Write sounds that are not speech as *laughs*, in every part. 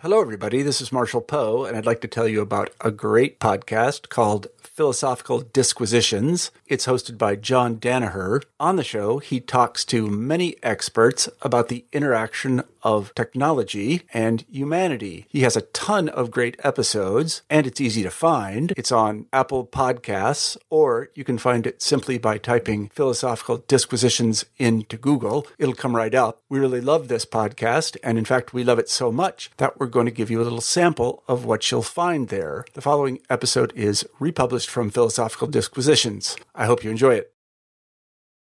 Hello, everybody. This is Marshall Poe, and I'd like to tell you about a great podcast called Philosophical Disquisitions. It's hosted by John Danaher. On the show, he talks to many experts about the interaction of technology and humanity. He has a ton of great episodes, and it's easy to find. It's on Apple Podcasts, or you can find it simply by typing Philosophical Disquisitions into Google. It'll come right up. We really love this podcast, and in fact, we love it so much that we're going to give you a little sample of what you'll find there. The following episode is republished from Philosophical Disquisitions. I hope you enjoy it.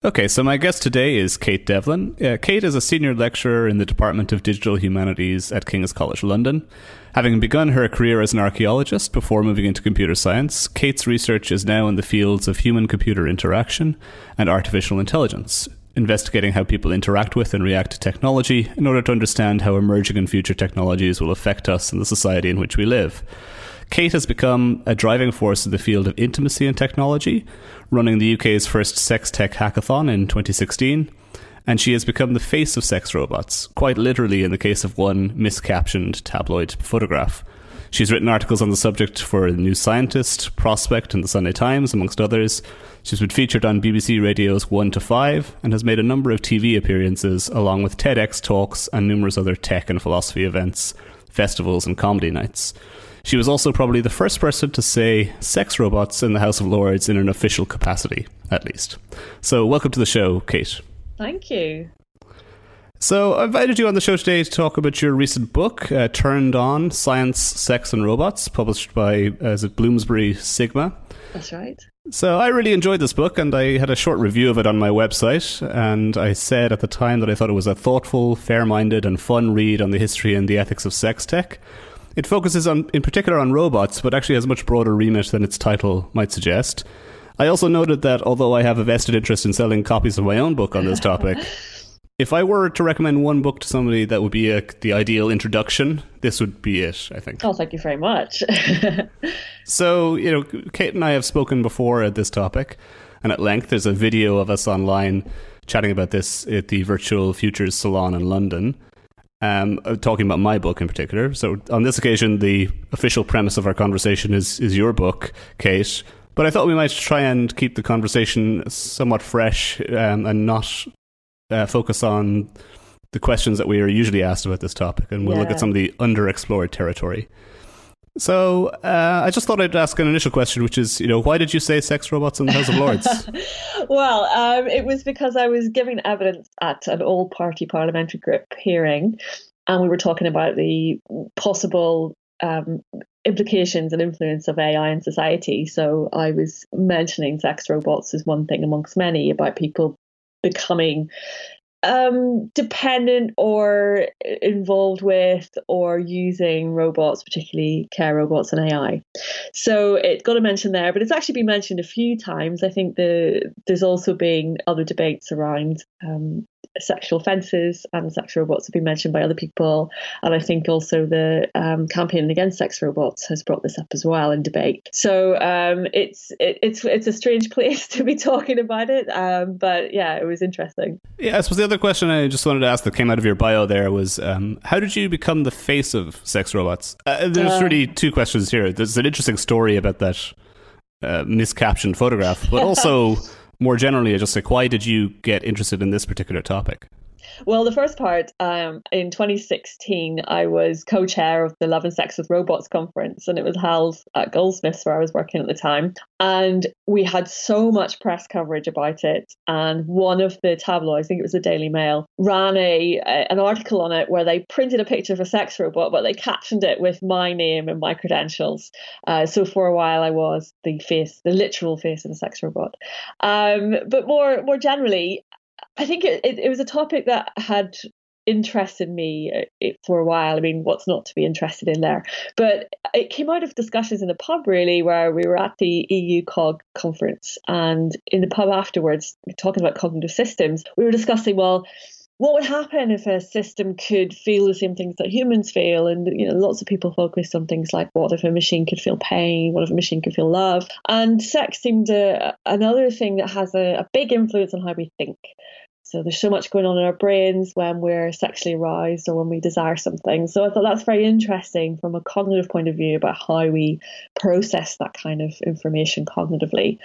Okay, so my guest today is Kate Devlin. Uh, Kate is a senior lecturer in the Department of Digital Humanities at King's College London. Having begun her career as an archaeologist before moving into computer science, Kate's research is now in the fields of human computer interaction and artificial intelligence, investigating how people interact with and react to technology in order to understand how emerging and future technologies will affect us and the society in which we live. Kate has become a driving force in the field of intimacy and technology, running the UK's first sex tech hackathon in 2016. And she has become the face of sex robots, quite literally in the case of one miscaptioned tabloid photograph. She's written articles on the subject for New Scientist, Prospect, and The Sunday Times, amongst others. She's been featured on BBC Radio's 1 to 5 and has made a number of TV appearances, along with TEDx talks and numerous other tech and philosophy events, festivals, and comedy nights. She was also probably the first person to say sex robots in the House of Lords in an official capacity, at least. So, welcome to the show, Kate. Thank you. So, I invited you on the show today to talk about your recent book, uh, Turned On Science, Sex, and Robots, published by, uh, is it Bloomsbury Sigma? That's right. So, I really enjoyed this book, and I had a short review of it on my website. And I said at the time that I thought it was a thoughtful, fair minded, and fun read on the history and the ethics of sex tech. It focuses on, in particular, on robots, but actually has a much broader remit than its title might suggest. I also noted that although I have a vested interest in selling copies of my own book on this topic, *laughs* if I were to recommend one book to somebody that would be a, the ideal introduction, this would be it, I think. Oh, thank you very much. *laughs* so, you know, Kate and I have spoken before at this topic and at length. There's a video of us online chatting about this at the Virtual Futures Salon in London um, talking about my book in particular. So on this occasion, the official premise of our conversation is is your book, Kate. But I thought we might try and keep the conversation somewhat fresh um, and not uh, focus on the questions that we are usually asked about this topic, and we'll yeah. look at some of the underexplored territory. So uh, I just thought I'd ask an initial question, which is, you know, why did you say sex robots in the House of Lords? *laughs* well, um, it was because I was giving evidence at an all-party parliamentary group hearing, and we were talking about the possible um, implications and influence of AI in society. So I was mentioning sex robots as one thing amongst many about people becoming um, dependent or involved with or using robots, particularly care robots and AI. So it got a mention there, but it's actually been mentioned a few times. I think the there's also been other debates around um, sexual offences and sex robots have been mentioned by other people. And I think also the um, campaign against sex robots has brought this up as well in debate. So um, it's it, it's it's a strange place *laughs* to be talking about it, um, but yeah, it was interesting. Yeah, I suppose the other question I just wanted to ask that came out of your bio there was um, how did you become the face of sex robots? Uh, there's uh, really two questions here. There's an interesting story about that uh, miscaptioned photograph, but *laughs* also more generally, I just like why did you get interested in this particular topic? Well, the first part, um, in 2016, I was co chair of the Love and Sex with Robots conference, and it was held at Goldsmiths, where I was working at the time. And we had so much press coverage about it. And one of the tabloids, I think it was the Daily Mail, ran a, a an article on it where they printed a picture of a sex robot, but they captioned it with my name and my credentials. Uh, so for a while, I was the face, the literal face of a sex robot. Um, but more more generally, I think it, it, it, was a topic that had interested me uh, for a while. I mean, what's not to be interested in there? But it came out of discussions in the pub really, where we were at the EU COG conference, and in the pub afterwards, talking about cognitive systems, we were discussing well what would happen if a system could feel the same things that humans feel? And you know, lots of people focused on things like what if a machine could feel pain? What if a machine could feel love? And sex seemed a, another thing that has a, a big influence on how we think. So there's so much going on in our brains when we're sexually aroused or when we desire something. So I thought that's very interesting from a cognitive point of view about how we process that kind of information cognitively.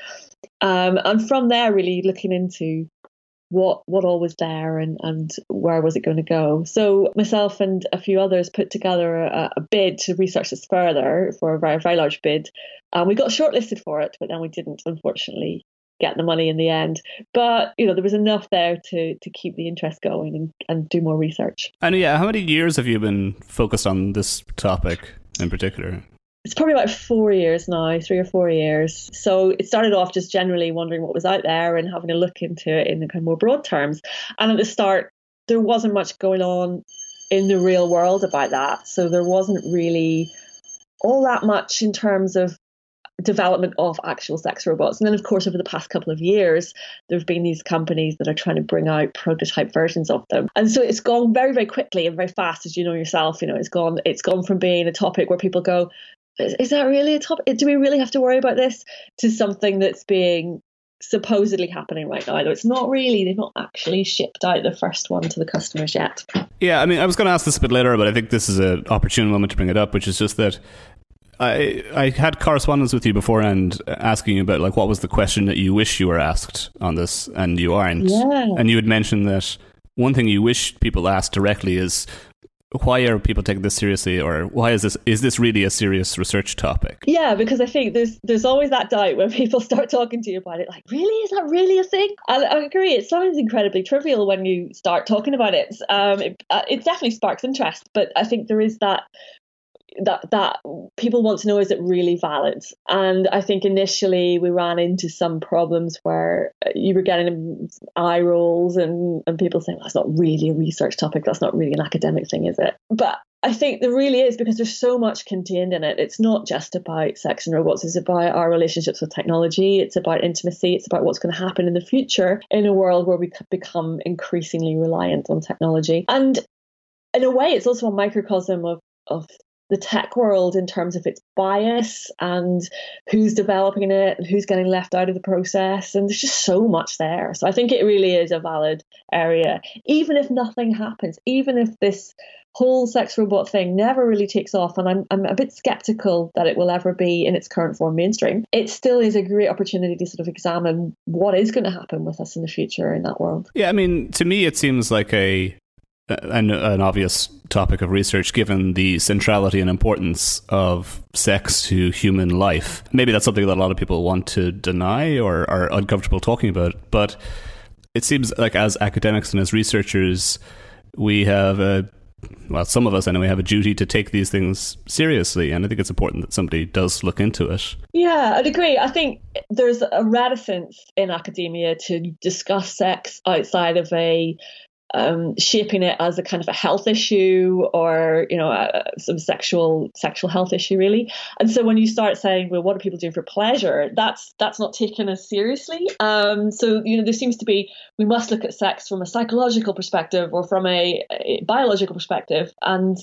Um, and from there, really looking into what what all was there and and where was it going to go. So myself and a few others put together a, a bid to research this further for a very very large bid. and we got shortlisted for it, but then we didn't unfortunately get the money in the end. But you know there was enough there to to keep the interest going and, and do more research. And yeah, how many years have you been focused on this topic in particular? It's probably about four years now, three or four years. So it started off just generally wondering what was out there and having a look into it in the kind of more broad terms. And at the start, there wasn't much going on in the real world about that. So there wasn't really all that much in terms of development of actual sex robots. And then, of course, over the past couple of years, there have been these companies that are trying to bring out prototype versions of them. And so it's gone very, very quickly and very fast, as you know yourself. You know, it's gone it's gone from being a topic where people go, is, is that really a topic? Do we really have to worry about this? To something that's being supposedly happening right now. Though it's not really, they've not actually shipped out the first one to the customers yet. Yeah, I mean, I was going to ask this a bit later, but I think this is an opportune moment to bring it up, which is just that I I had correspondence with you before and asking you about like what was the question that you wish you were asked on this, and you aren't. Yeah. And you had mentioned that one thing you wish people asked directly is why are people taking this seriously or why is this is this really a serious research topic? Yeah because i think there's there's always that doubt when *laughs* people start talking to you about it like really? Is that really a thing? And i agree it sounds incredibly trivial when you start talking about it. Um it, uh, it definitely sparks interest but i think there is that that that people want to know is it really valid? And i think initially we ran into some problems where uh, you were getting eye rolls and and people saying that's not really a research topic. That's not really an academic thing is it? But I think there really is because there's so much contained in it. It's not just about sex and robots, it's about our relationships with technology, it's about intimacy, it's about what's going to happen in the future in a world where we become increasingly reliant on technology. And in a way, it's also a microcosm of, of the tech world in terms of its bias and who's developing it and who's getting left out of the process. And there's just so much there. So I think it really is a valid area, even if nothing happens, even if this whole sex robot thing never really takes off, and I'm, I'm a bit skeptical that it will ever be in its current form mainstream, it still is a great opportunity to sort of examine what is going to happen with us in the future in that world. Yeah, I mean, to me, it seems like a an, an obvious topic of research given the centrality and importance of sex to human life. Maybe that's something that a lot of people want to deny or are uncomfortable talking about, but it seems like as academics and as researchers, we have a well, some of us anyway have a duty to take these things seriously, and I think it's important that somebody does look into it. Yeah, I'd agree. I think there's a reticence in academia to discuss sex outside of a um, shaping it as a kind of a health issue or you know some sexual sexual health issue really. And so when you start saying well what are people doing for pleasure? That's that's not taken as seriously. Um, so you know there seems to be we must look at sex from a psychological perspective or from a, a biological perspective. And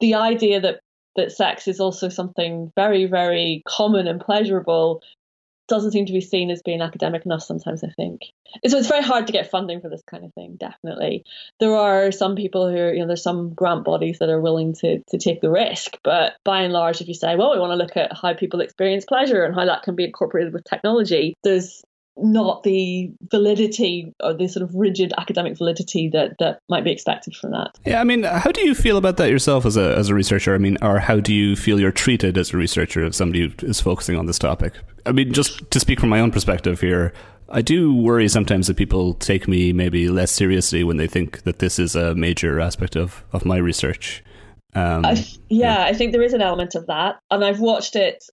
the idea that that sex is also something very very common and pleasurable doesn't seem to be seen as being academic enough sometimes i think. So it's very hard to get funding for this kind of thing definitely. There are some people who you know there's some grant bodies that are willing to to take the risk but by and large if you say well we want to look at how people experience pleasure and how that can be incorporated with technology there's not the validity or the sort of rigid academic validity that, that might be expected from that. Yeah, I mean, how do you feel about that yourself as a as a researcher? I mean, or how do you feel you're treated as a researcher if somebody is focusing on this topic? I mean, just to speak from my own perspective here, I do worry sometimes that people take me maybe less seriously when they think that this is a major aspect of, of my research. Um, I, yeah, yeah, I think there is an element of that, and I've watched it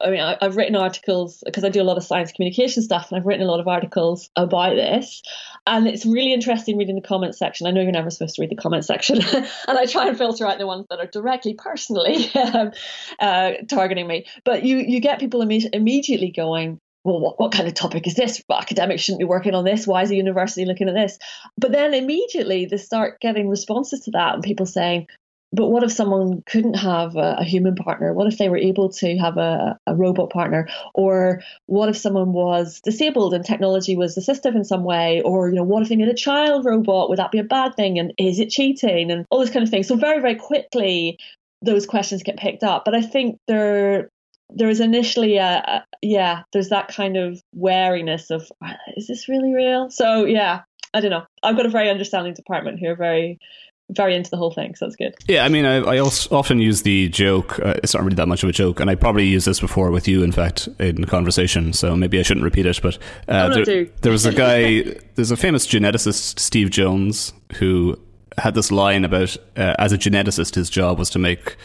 I mean, I, have written articles because I do a lot of science communication stuff, and I've written a lot of articles about this. And it's really interesting reading the comments section. I know you're never supposed to read the comments section, *laughs* and I try and filter out the ones that are directly, personally *laughs* um, uh, targeting me. But you you get people imme- immediately going, well, what, what kind of topic is this? Academics shouldn't be working on this. Why is the university looking at this? But then immediately they start getting responses to that, and people saying, but what if someone couldn't have a, a, human partner? What if they were able to have a, a, robot partner? Or what if someone was disabled and technology was assistive in some way? Or, you know, what if they made a child robot? Would that be a bad thing? And is it cheating? And all this kind of thing. So very, very quickly, those questions get picked up. But I think there there was initially a, a yeah, there's that kind of wariness of ah, is this really real? So yeah, I don't know. I've got a very understanding department who are very very into the whole thing, so it's good. Yeah, I mean, I, I also often use the joke. Uh, it's not really that much of a joke, and I probably used this before with you, in fact, in conversation. So maybe I shouldn't repeat it. But uh, there, there was a guy. *laughs* there's a famous geneticist, Steve Jones, who had this line about uh, as a geneticist, his job was to make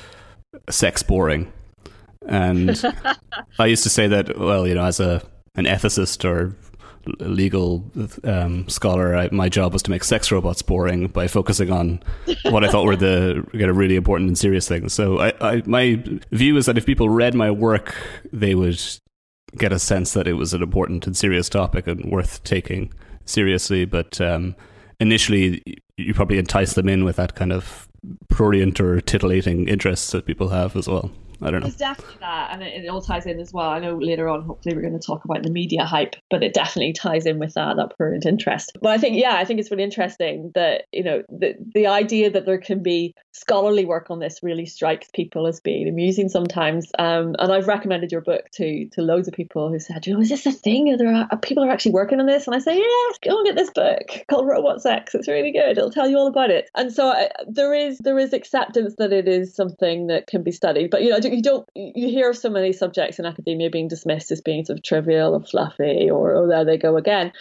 sex boring. And *laughs* I used to say that, well, you know, as a an ethicist or legal um, scholar, I, my job was to make sex robots boring by focusing on what I thought were the you know, really important and serious things. So I, I, my view is that if people read my work, they would get a sense that it was an important and serious topic and worth taking seriously. But um, initially, you probably entice them in with that kind of prurient or titillating interests that people have as well. I don't know. There's definitely that, and it, it, all ties in as well. I know later on, hopefully, we're going to talk about the media hype, but it definitely ties in with that that current interest. But I think, yeah, I think it's really interesting that you know the the idea that there can be scholarly work on this really strikes people as being amusing sometimes. Um, and I've recommended your book to to loads of people who said, you know, is this a thing? Are there are people are actually working on this? And I say, yes, go and get this book called Robot Sex. It's really good. It'll tell you all about it. And so I, there is there is acceptance that it is something that can be studied. But you know, you don't you hear of so many subjects in academia being dismissed as being sort of trivial or fluffy or oh there they go again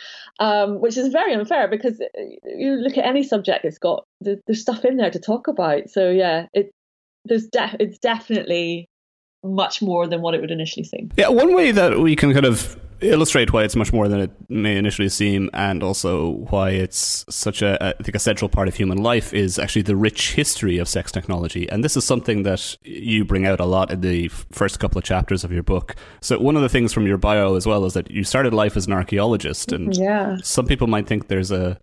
um, which is very unfair because you look at any subject it's got there's stuff in there to talk about. So yeah it there's de- it's definitely much more than what it would initially seem. Yeah one way that we can kind of illustrate why it's much more than it may initially seem, and also why it's such a, I think, a central part of human life is actually the rich history of sex technology. And this is something that you bring out a lot in the first couple of chapters of your book. So one of the things from your bio as well is that you started life as an archaeologist, and yeah. some people might think there's a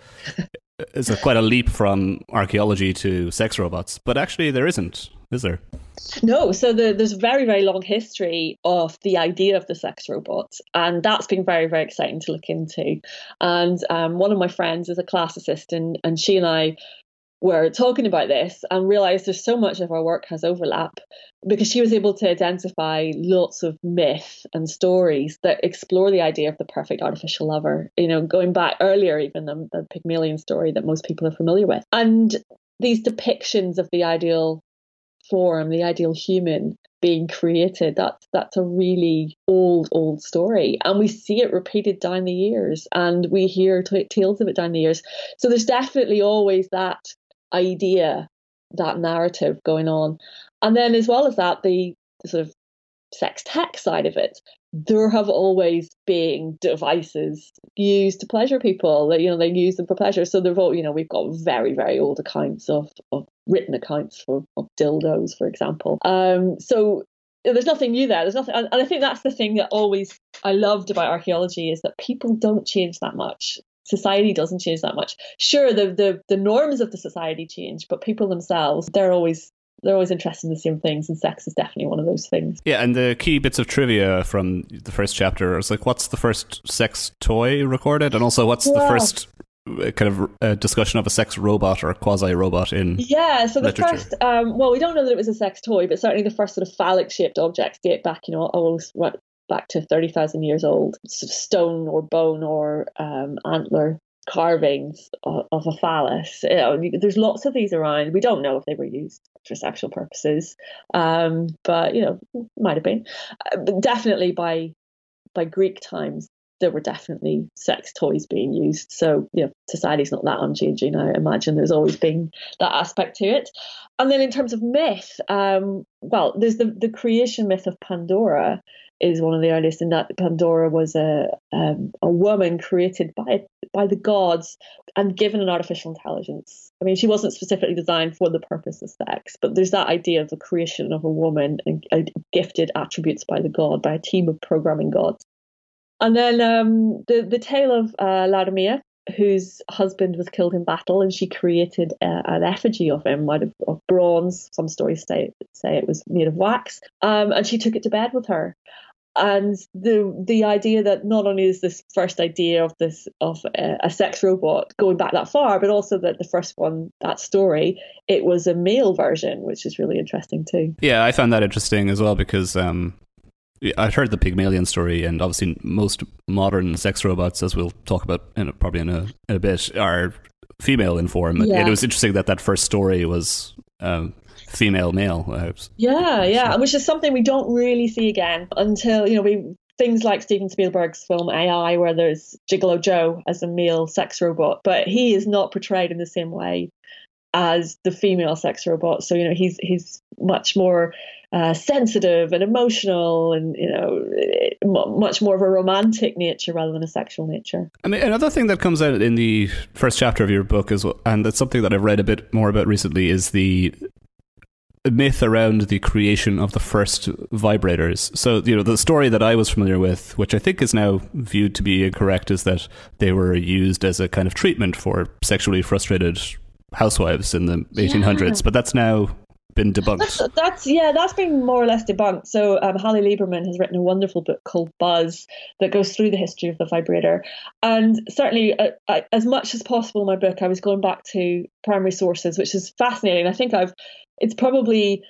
is a quite a leap from archaeology to sex robots, but actually there isn't, is there? No, so the, there's a very, very long history of the idea of the sex robot, and that's been very, very exciting to look into. And um, one of my friends is a classicist, and she and I were talking about this and realized there's so much of our work has overlap because she was able to identify lots of myth and stories that explore the idea of the perfect artificial lover you know going back earlier even the pygmalion story that most people are familiar with and these depictions of the ideal form, the ideal human being created. That's that's a really old, old story, and we see it repeated down the years, and we hear t- tales of it down the years. So there's definitely always that idea, that narrative going on, and then as well as that, the, the sort of sex tech side of it there have always been devices used to pleasure people that you know they use them for pleasure so they've all you know we've got very very old accounts of, of written accounts for of dildos for example. Um so there's nothing new there. There's nothing and i think that's the thing that always i loved about archaeology is that people don't change that much. Society doesn't change that much. Sure the the, the norms of the society change but people themselves they're always they're always interested in the same things, and sex is definitely one of those things. Yeah, and the key bits of trivia from the first chapter is like, what's the first sex toy recorded, and also what's yeah. the first kind of uh, discussion of a sex robot or a quasi robot in yeah so the literature. first um, well we don't know that it was a sex toy but certainly the first sort of phallic shaped objects date back you know almost right back to 30,000 years old sort of stone or bone or um, antler carvings of, of a phallus. You know, there's lots of these around. We don't know if they were used for sexual purposes, um, but you know, might have been. Uh, definitely by by Greek times, there were definitely sex toys being used. So, you know, society's not that unchanging. I imagine there's always been that aspect to it. And then in terms of myth, um, well, there's the, the creation myth of Pandora, is one of the earliest in that Pandora was a um, a woman created by by the gods and given an artificial intelligence. I mean, she wasn't specifically designed for the purpose of sex, but there's that idea of the creation of a woman and uh, gifted attributes by the god, by a team of programming gods. And then um, the the tale of uh, whose husband was killed in battle, and she created a, an effigy of him out of, of, bronze. Some stories say say it was made of wax, um, and she took it to bed with her. And the the idea that not only is this first idea of this of a, a sex robot going back that far, but also that the first one, that story, it was a male version, which is really interesting too. Yeah, I found that interesting as well because um, I'd heard the Pygmalion story, and obviously most modern sex robots, as we'll talk about in a, probably in a, in a bit, are female in form. Yeah. It was interesting that that first story was um, female male. Uh, yeah, yeah, which is something we don't really see again until you know we things like Steven Spielberg's film AI, where there's Gigolo Joe as a male sex robot, but he is not portrayed in the same way as the female sex robot. So you know he's he's much more uh, sensitive and emotional, and you know much more of a romantic nature rather than a sexual nature. I mean, another thing that comes out in the first chapter of your book is, and that's something that I've read a bit more about recently, is the myth around the creation of the first vibrators. So, you know, the story that I was familiar with, which I think is now viewed to be incorrect, is that they were used as a kind of treatment for sexually frustrated housewives in the 1800s, yeah. but that's now been debunked. That's, that's, yeah, that's been more or less debunked. So um, Lieberman has written a wonderful book called Buzz that goes through the history of the vibrator, and certainly uh, I, as much as possible in my book, I was going back to primary sources, which is fascinating. I think I've it's probably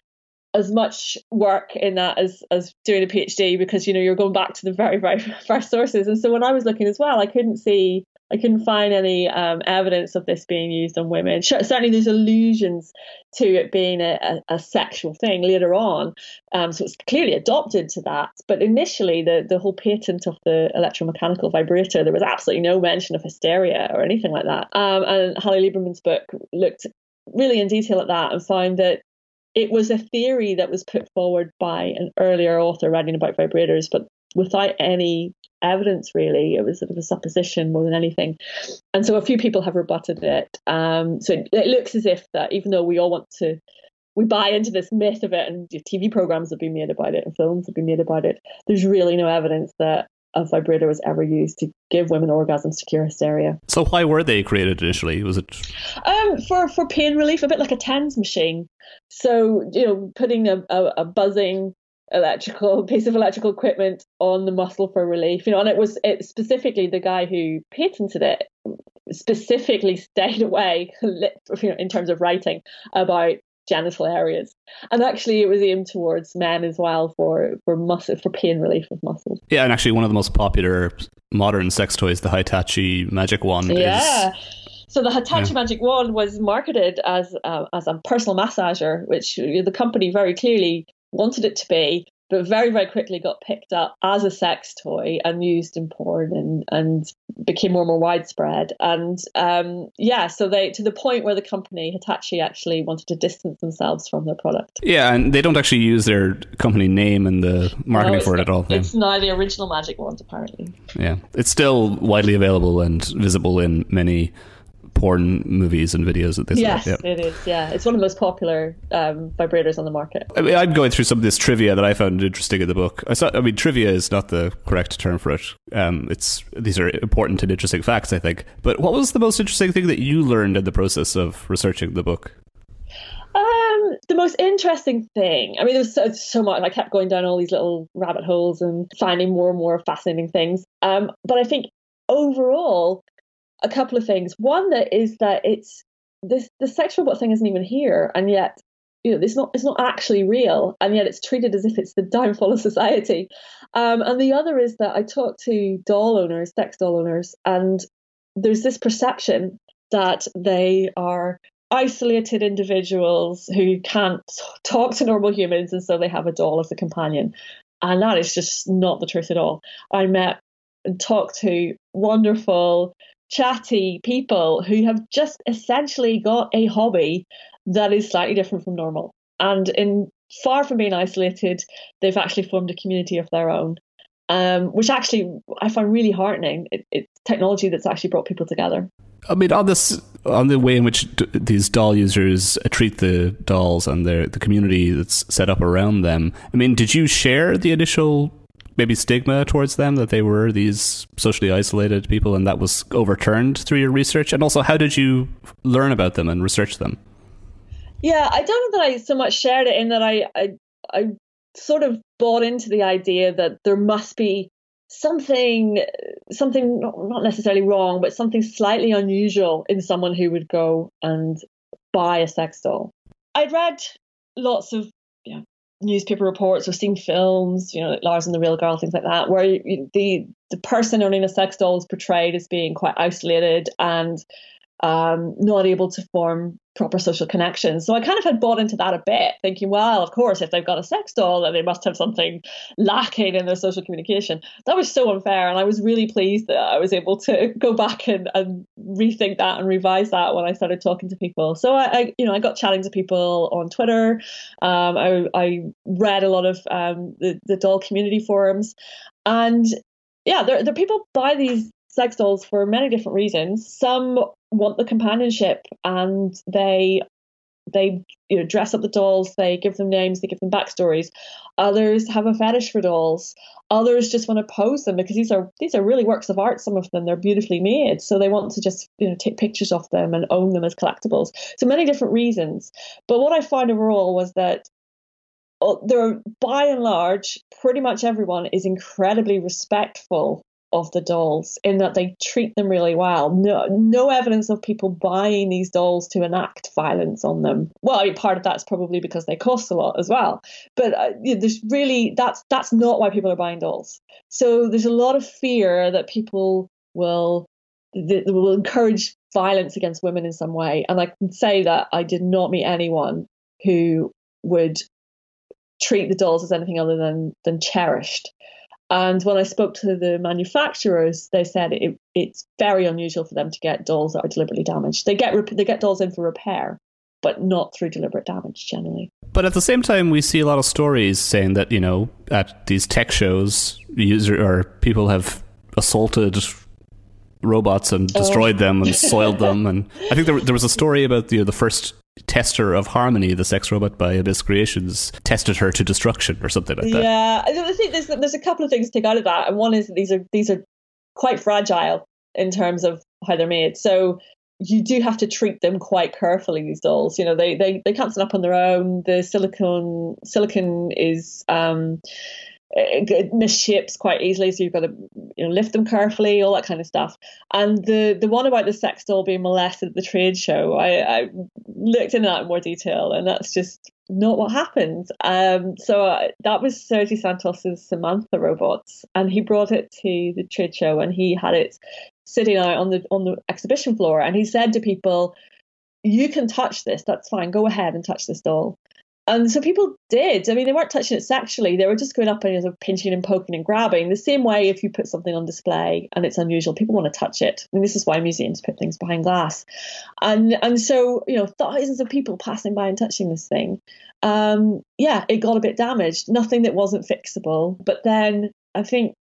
as much work in that as as doing a PhD because you know you're going back to the very very *laughs* first sources. And so when I was looking as well, I couldn't see I couldn't find any um, evidence of this being used on women. Certainly, there's allusions to it being a, a, a sexual thing later on, um, so it's clearly adopted to that. But initially, the the whole patent of the electromechanical vibrator, there was absolutely no mention of hysteria or anything like that. Um, and Hallie Lieberman's book looked really in detail at that and found that it was a theory that was put forward by an earlier author writing about vibrators, but without any evidence really. It was sort of a supposition more than anything. And so a few people have rebutted it. Um, so it, it, looks as if that even though we all want to, we buy into this myth of it, and TV programs have been made about it, and films have been made about it. There's really no evidence that a vibrator was ever used to give women orgasms to cure hysteria. So why were they created initially? Was it um, for for pain relief, a bit like a TENS machine? So you know, putting a, a, a buzzing electrical *laughs* piece of electrical equipment on the muscle for relief you know and it was it specifically the guy who patented it specifically *laughs* stayed away you know, in terms of writing about genital areas. And actually it was aimed towards men as well for for muscle for pain relief of muscles. Yeah and actually one of the most popular modern sex toys the hitachi magic wand yeah. Is so the Hitachi yeah. Magic Wand was marketed as uh, as a personal massager, which the company very clearly wanted it to be, but very, very quickly got picked up as a sex toy and used in porn and, and became more and more widespread. And um, yeah, so they to the point where the company Hitachi actually wanted to distance themselves from their product. Yeah, and they don't actually use their company name in the marketing no, for it at all. It's yeah. not the original Magic Wand, apparently. Yeah, it's still widely available and visible in many porn movies and videos at this yes, yeah. it is. Yeah, it's one of the most popular um, vibrators on the market. I mean, I'm going through some of this trivia that I found interesting in the book. I, saw, I mean, trivia is not the correct term for it. Um, it's these are important and interesting facts, I think. But what was the most interesting thing that you learned in the process of researching the book? Um, the most interesting thing, I mean, there's so, so, much. I kept going down all these little rabbit holes and finding more and more fascinating things. Um, but I think overall, a couple of things. One that is that it's this the sex robot thing isn't even here, and yet you know it's not it's not actually real, and yet it's treated as if it's the *laughs* downfall of society. Um, and the other is that I talk to doll owners, sex doll owners, and there's this perception that they are isolated individuals who can't talk to normal humans, and so they have a doll as a companion. And that is just not the truth at all. I met and talked to wonderful chatty people who have just essentially got a hobby that is slightly different from normal. And in far from being isolated, they've actually formed a community of their own, um, which actually I find really heartening. It, it's technology that's actually brought people together. I mean, on this, on the way in which d- these doll users treat the dolls and the the community that's set up around them. I mean, did you share the initial maybe stigma towards them that they were these socially isolated people, and that was overturned through your research? And also, how did you learn about them and research them? Yeah, I don't know that I so much shared it in that I I, I sort of bought into the idea that there must be something something not necessarily wrong but something slightly unusual in someone who would go and buy a sex doll i'd read lots of newspaper reports or seen films you know like lars and the real girl things like that where the the person owning a sex doll is portrayed as being quite isolated and um, not able to form proper social connections. So I kind of had bought into that a bit, thinking, well, of course, if they've got a sex doll, then they must have something lacking in their social communication. That was so unfair. And I was really pleased that I was able to go back and, and rethink that and revise that when I started talking to people. So I, I you know, I got chatting to people on Twitter. Um, I, I read a lot of um, the, the doll community forums. And yeah, there, there people buy these sex dolls for many different reasons. Some want the companionship and they they you know dress up the dolls they give them names they give them backstories. Others have a fetish for dolls. Others just want to pose them because these are these are really works of art some of them. They're beautifully made. So they want to just you know take pictures of them and own them as collectibles. So many different reasons. But what i found overall was that uh, there by and large pretty much everyone is incredibly respectful of the dolls in that they treat them really well. No, no evidence of people buying these dolls to enact violence on them. Well, I mean, part of that's probably because they cost a lot as well. But uh, there's really that's that's not why people are buying dolls. So there's a lot of fear that people will that will encourage violence against women in some way. And I can say that I did not meet anyone who would treat the dolls as anything other than than cherished. And when I spoke to the manufacturers, they said it, it's very unusual for them to get dolls that are deliberately damaged. They get they get dolls in for repair, but not through deliberate damage generally. But at the same time, we see a lot of stories saying that you know at these tech shows, user or people have assaulted robots and oh. destroyed oh. them and *laughs* soiled them. And I think there, there was a story about the the first tester of Harmony, the sex robot by Abyss Creations, tested her to destruction or something like that. Yeah, I think there's there's a couple of things to take out of that, and one is that these are these are quite fragile in terms of how they're made. So you do have to treat them quite carefully. These dolls, you know, they they they can't stand up on their own. The silicone silicon is um, it misships quite easily, so you've got to you know lift them carefully, all that kind of stuff. And the the one about the sex doll being molested at the trade show, I, I looked into that in more detail, and that's just not what happened. Um, so uh, that was Sergi Santos's Samantha robots, and he brought it to the trade show, and he had it sitting out on the on the exhibition floor, and he said to people, "You can touch this. That's fine. Go ahead and touch this doll." And so people did. I mean, they weren't touching it sexually. They were just going up and sort of pinching and poking and grabbing. The same way if you put something on display and it's unusual, people want to touch it. And this is why museums put things behind glass. And and so, you know, thousands of people passing by and touching this thing. Um, yeah, it got a bit damaged. Nothing that wasn't fixable. But then I think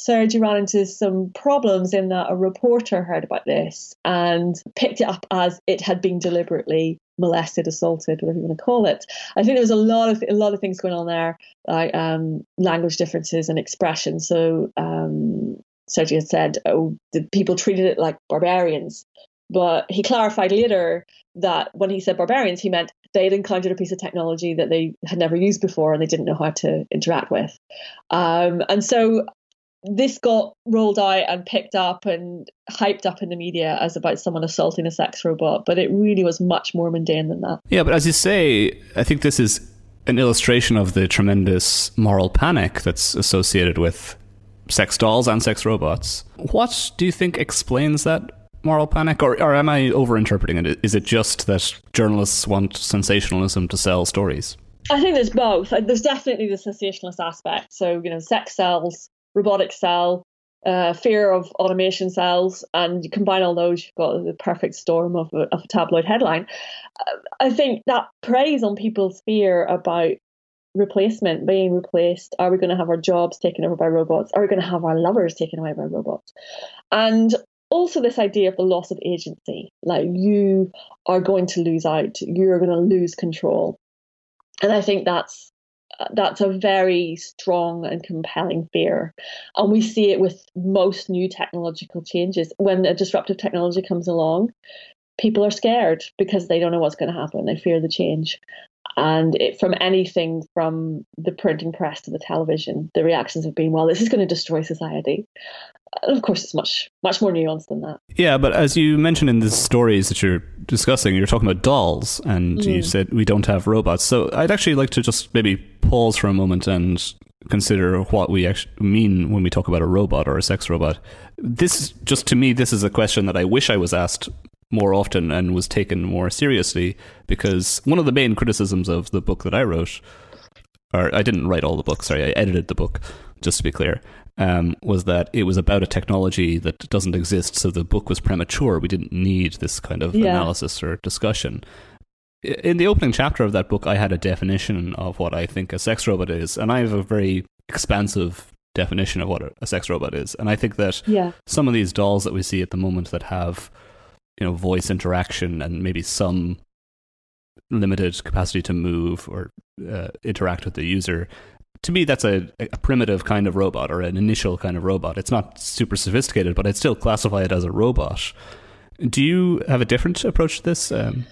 Sergi ran into some problems in that a reporter heard about this and picked it up as it had been deliberately molested, assaulted, whatever you want to call it. I think there was a lot of a lot of things going on there, like um, language differences and expression. So um, Sergi had said, "Oh, the people treated it like barbarians," but he clarified later that when he said barbarians, he meant they'd encountered a piece of technology that they had never used before and they didn't know how to interact with. Um, and so this got rolled out and picked up and hyped up in the media as about someone assaulting a sex robot, but it really was much more mundane than that. Yeah, but as you say, I think this is an illustration of the tremendous moral panic that's associated with sex dolls and sex robots. What do you think explains that moral panic, or, or am I overinterpreting it? Is it just that journalists want sensationalism to sell stories? I think there's both. There's definitely the sensationalist aspect. So, you know, sex sells, robotic cell, uh, fear of automation sells, and you combine all those, you've got the perfect storm of a, of a tabloid headline. Uh, I think that preys on people's fear about replacement, being replaced? Are we going to have our jobs taken over by robots? Are we going to have our lovers taken away by robots? And also this idea of the loss of agency like you are going to lose out you're going to lose control and i think that's that's a very strong and compelling fear and we see it with most new technological changes when a disruptive technology comes along people are scared because they don't know what's going to happen they fear the change and it, from anything from the printing press to the television, the reactions have been, well, this is going to destroy society. And of course, it's much, much more nuanced than that. Yeah, but as you mentioned in the stories that you're discussing, you're talking about dolls, and mm. you said we don't have robots. So I'd actually like to just maybe pause for a moment and consider what we actually mean when we talk about a robot or a sex robot. This, just to me, this is a question that I wish I was asked more often and was taken more seriously because one of the main criticisms of the book that I wrote, or I didn't write all the book, sorry, I edited the book, just to be clear, um, was that it was about a technology that doesn't exist, so the book was premature. We didn't need this kind of yeah. analysis or discussion. In the opening chapter of that book, I had a definition of what I think a sex robot is, and I have a very expansive definition of what a sex robot is. And I think that yeah. some of these dolls that we see at the moment that have you know voice interaction and maybe some limited capacity to move or uh, interact with the user to me that's a, a, primitive kind of robot or an initial kind of robot it's not super sophisticated but i'd still classify it as a robot do you have a different approach to this um,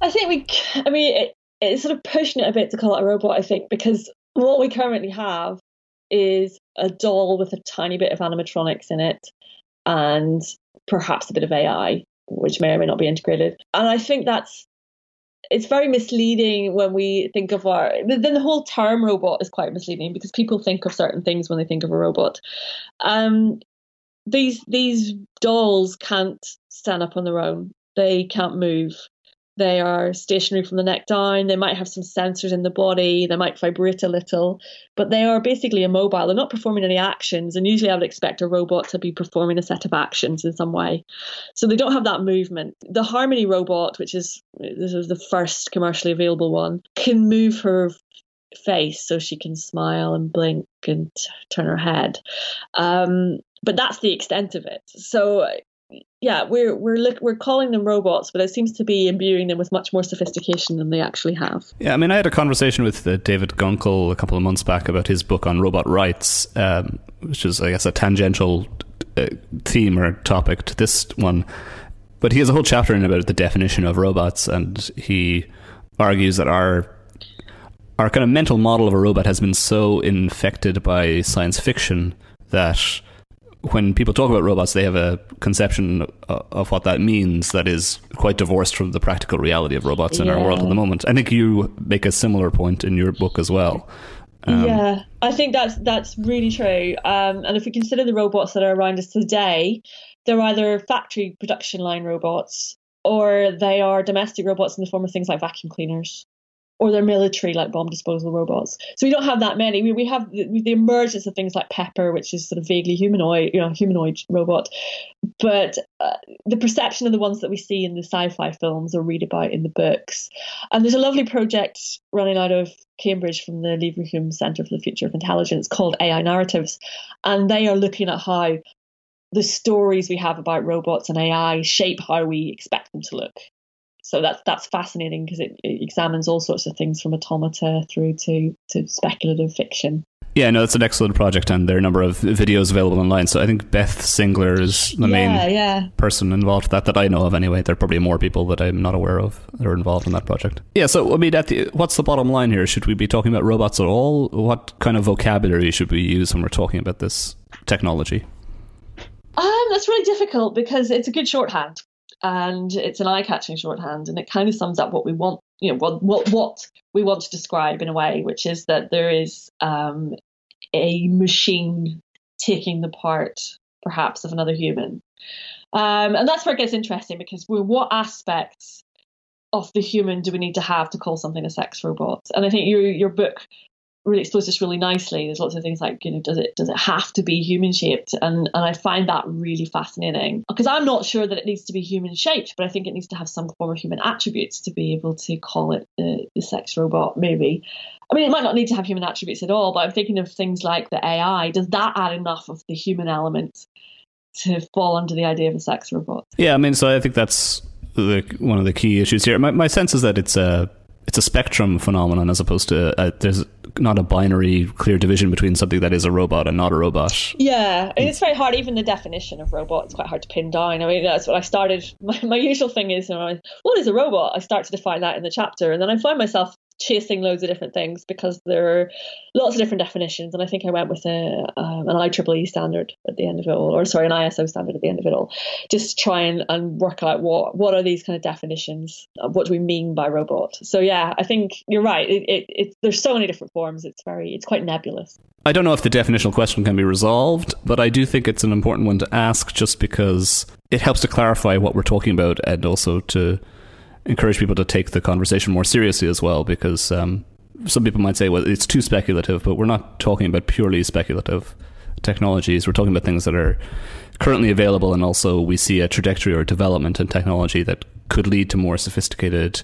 i think we i mean it, it's sort of pushing it a bit to call it a robot i think because what we currently have is a doll with a tiny bit of animatronics in it and perhaps a bit of ai which may or may not be integrated. And I think that's it's very misleading when we think of our then the whole term robot is quite misleading because people think of certain things when they think of a robot. Um, these these dolls can't stand up on their own. They can't move. They are stationary from the neck down. They might have some sensors in the body. They might vibrate a little, but they are basically immobile. They're not performing any actions. And usually I would expect a robot to be performing a set of actions in some way. So they don't have that movement. The Harmony robot, which is this is the first commercially available one, can move her face so she can smile and blink and turn her head. Um, but that's the extent of it. So yeah, we're we're look, we're calling them robots, but it seems to be imbuing them with much more sophistication than they actually have. Yeah, I mean, I had a conversation with uh, David Gunkel a couple of months back about his book on robot rights, um, which is, I guess, a tangential uh, theme or topic to this one. But he has a whole chapter in about the definition of robots, and he argues that our our kind of mental model of a robot has been so infected by science fiction that when people talk about robots, they have a conception of what that means that is quite divorced from the practical reality of robots in yeah. our world at the moment. I think you make a similar point in your book as well. Um, yeah, I think that's that's really true. Um, and if we consider the robots that are around us today, they're either factory production line robots or they are domestic robots in the form of things like vacuum cleaners or they're military like bomb disposal robots. So we don't have that many. We, we have the, the, emergence of things like Pepper, which is sort of vaguely humanoid, you know, humanoid robot. But uh, the perception of the ones that we see in the sci-fi films or read about in the books. And there's a lovely project running out of Cambridge from the Leverhulme Centre for the Future of Intelligence called AI Narratives, and they are looking at how the stories we have about robots and AI shape how we expect them to look so that's that's fascinating because it, it, examines all sorts of things from automata through to to speculative fiction. Yeah, no, it's an excellent project, and there are a number of videos available online. So I think Beth Singler is the yeah, main yeah. person involved that that I know of. Anyway, there are probably more people that I'm not aware of that are involved in that project. Yeah, so I mean, at the, what's the bottom line here? Should we be talking about robots at all? What kind of vocabulary should we use when we're talking about this technology? Um, that's really difficult because it's a good shorthand and it's an eye-catching shorthand, and it kind of sums up what we want, you know, what what, what we want to describe in a way, which is that there is um, a machine taking the part, perhaps, of another human, um, and that's where it gets interesting because what aspects of the human do we need to have to call something a sex robot? And I think your your book really explores this really nicely. There's lots of things like, you know, does it does it have to be human shaped? And and I find that really fascinating because I'm not sure that it needs to be human shaped, but I think it needs to have some form of human attributes to be able to call it the, the sex robot. Maybe. I mean, it might not need to have human attributes at all, but I'm thinking of things like the AI. Does that add enough of the human element to fall under the idea of a sex robot? Yeah, I mean, so I think that's the, one of the key issues here. My, my sense is that it's a it's a spectrum phenomenon as opposed to a, there's not a binary clear division between something that is a robot and not a robot. Yeah, mm. it's very hard. Even the definition of robot is quite hard to pin down. I mean, that's what I started. *laughs* My, my usual thing is, you know, what is a robot? I start to define that in the chapter, and then I find myself chasing loads of different things because there are lots of different definitions. And I think I went with a, um, an IEEE standard at the end of it all, or sorry, an ISO standard at the end of it all, just try and, and work out what what are these kind of definitions? What do we mean by robot? So yeah, I think you're right. It, it, it there's so many different forms. It's very it's quite nebulous. I don't know if the definitional question can be resolved, but I do think it's an important one to ask just because it helps to clarify what we're talking about and also to encourage people to take the conversation more seriously as well, because um, some people might say, well, it's too speculative, but we're not talking about purely speculative technologies. We're talking about things that are currently available, and also we see a trajectory or development in technology that could lead to more sophisticated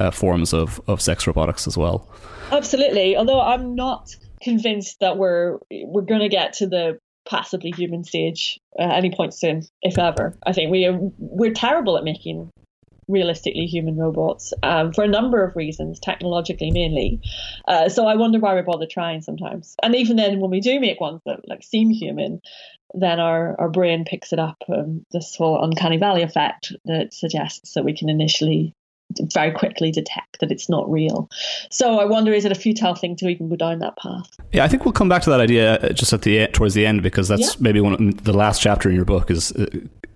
uh, forms of, of sex robotics as well. Absolutely. Although I'm not convinced that we're we're going to get to the passively human stage at any point soon, if ever. I think we are, we're terrible at making realistically human robots um, for a number of reasons, technologically mainly. Uh, so I wonder why we bother trying sometimes. And even then, when we do make ones that like seem human, then our, our brain picks it up. Um, this whole uncanny valley effect that suggests that we can initially very quickly detect that it's not real. So I wonder, is it a futile thing to even go down that path? Yeah, I think we'll come back to that idea uh, just at the towards the end because that's yeah. maybe one of, the last chapter in your book is uh,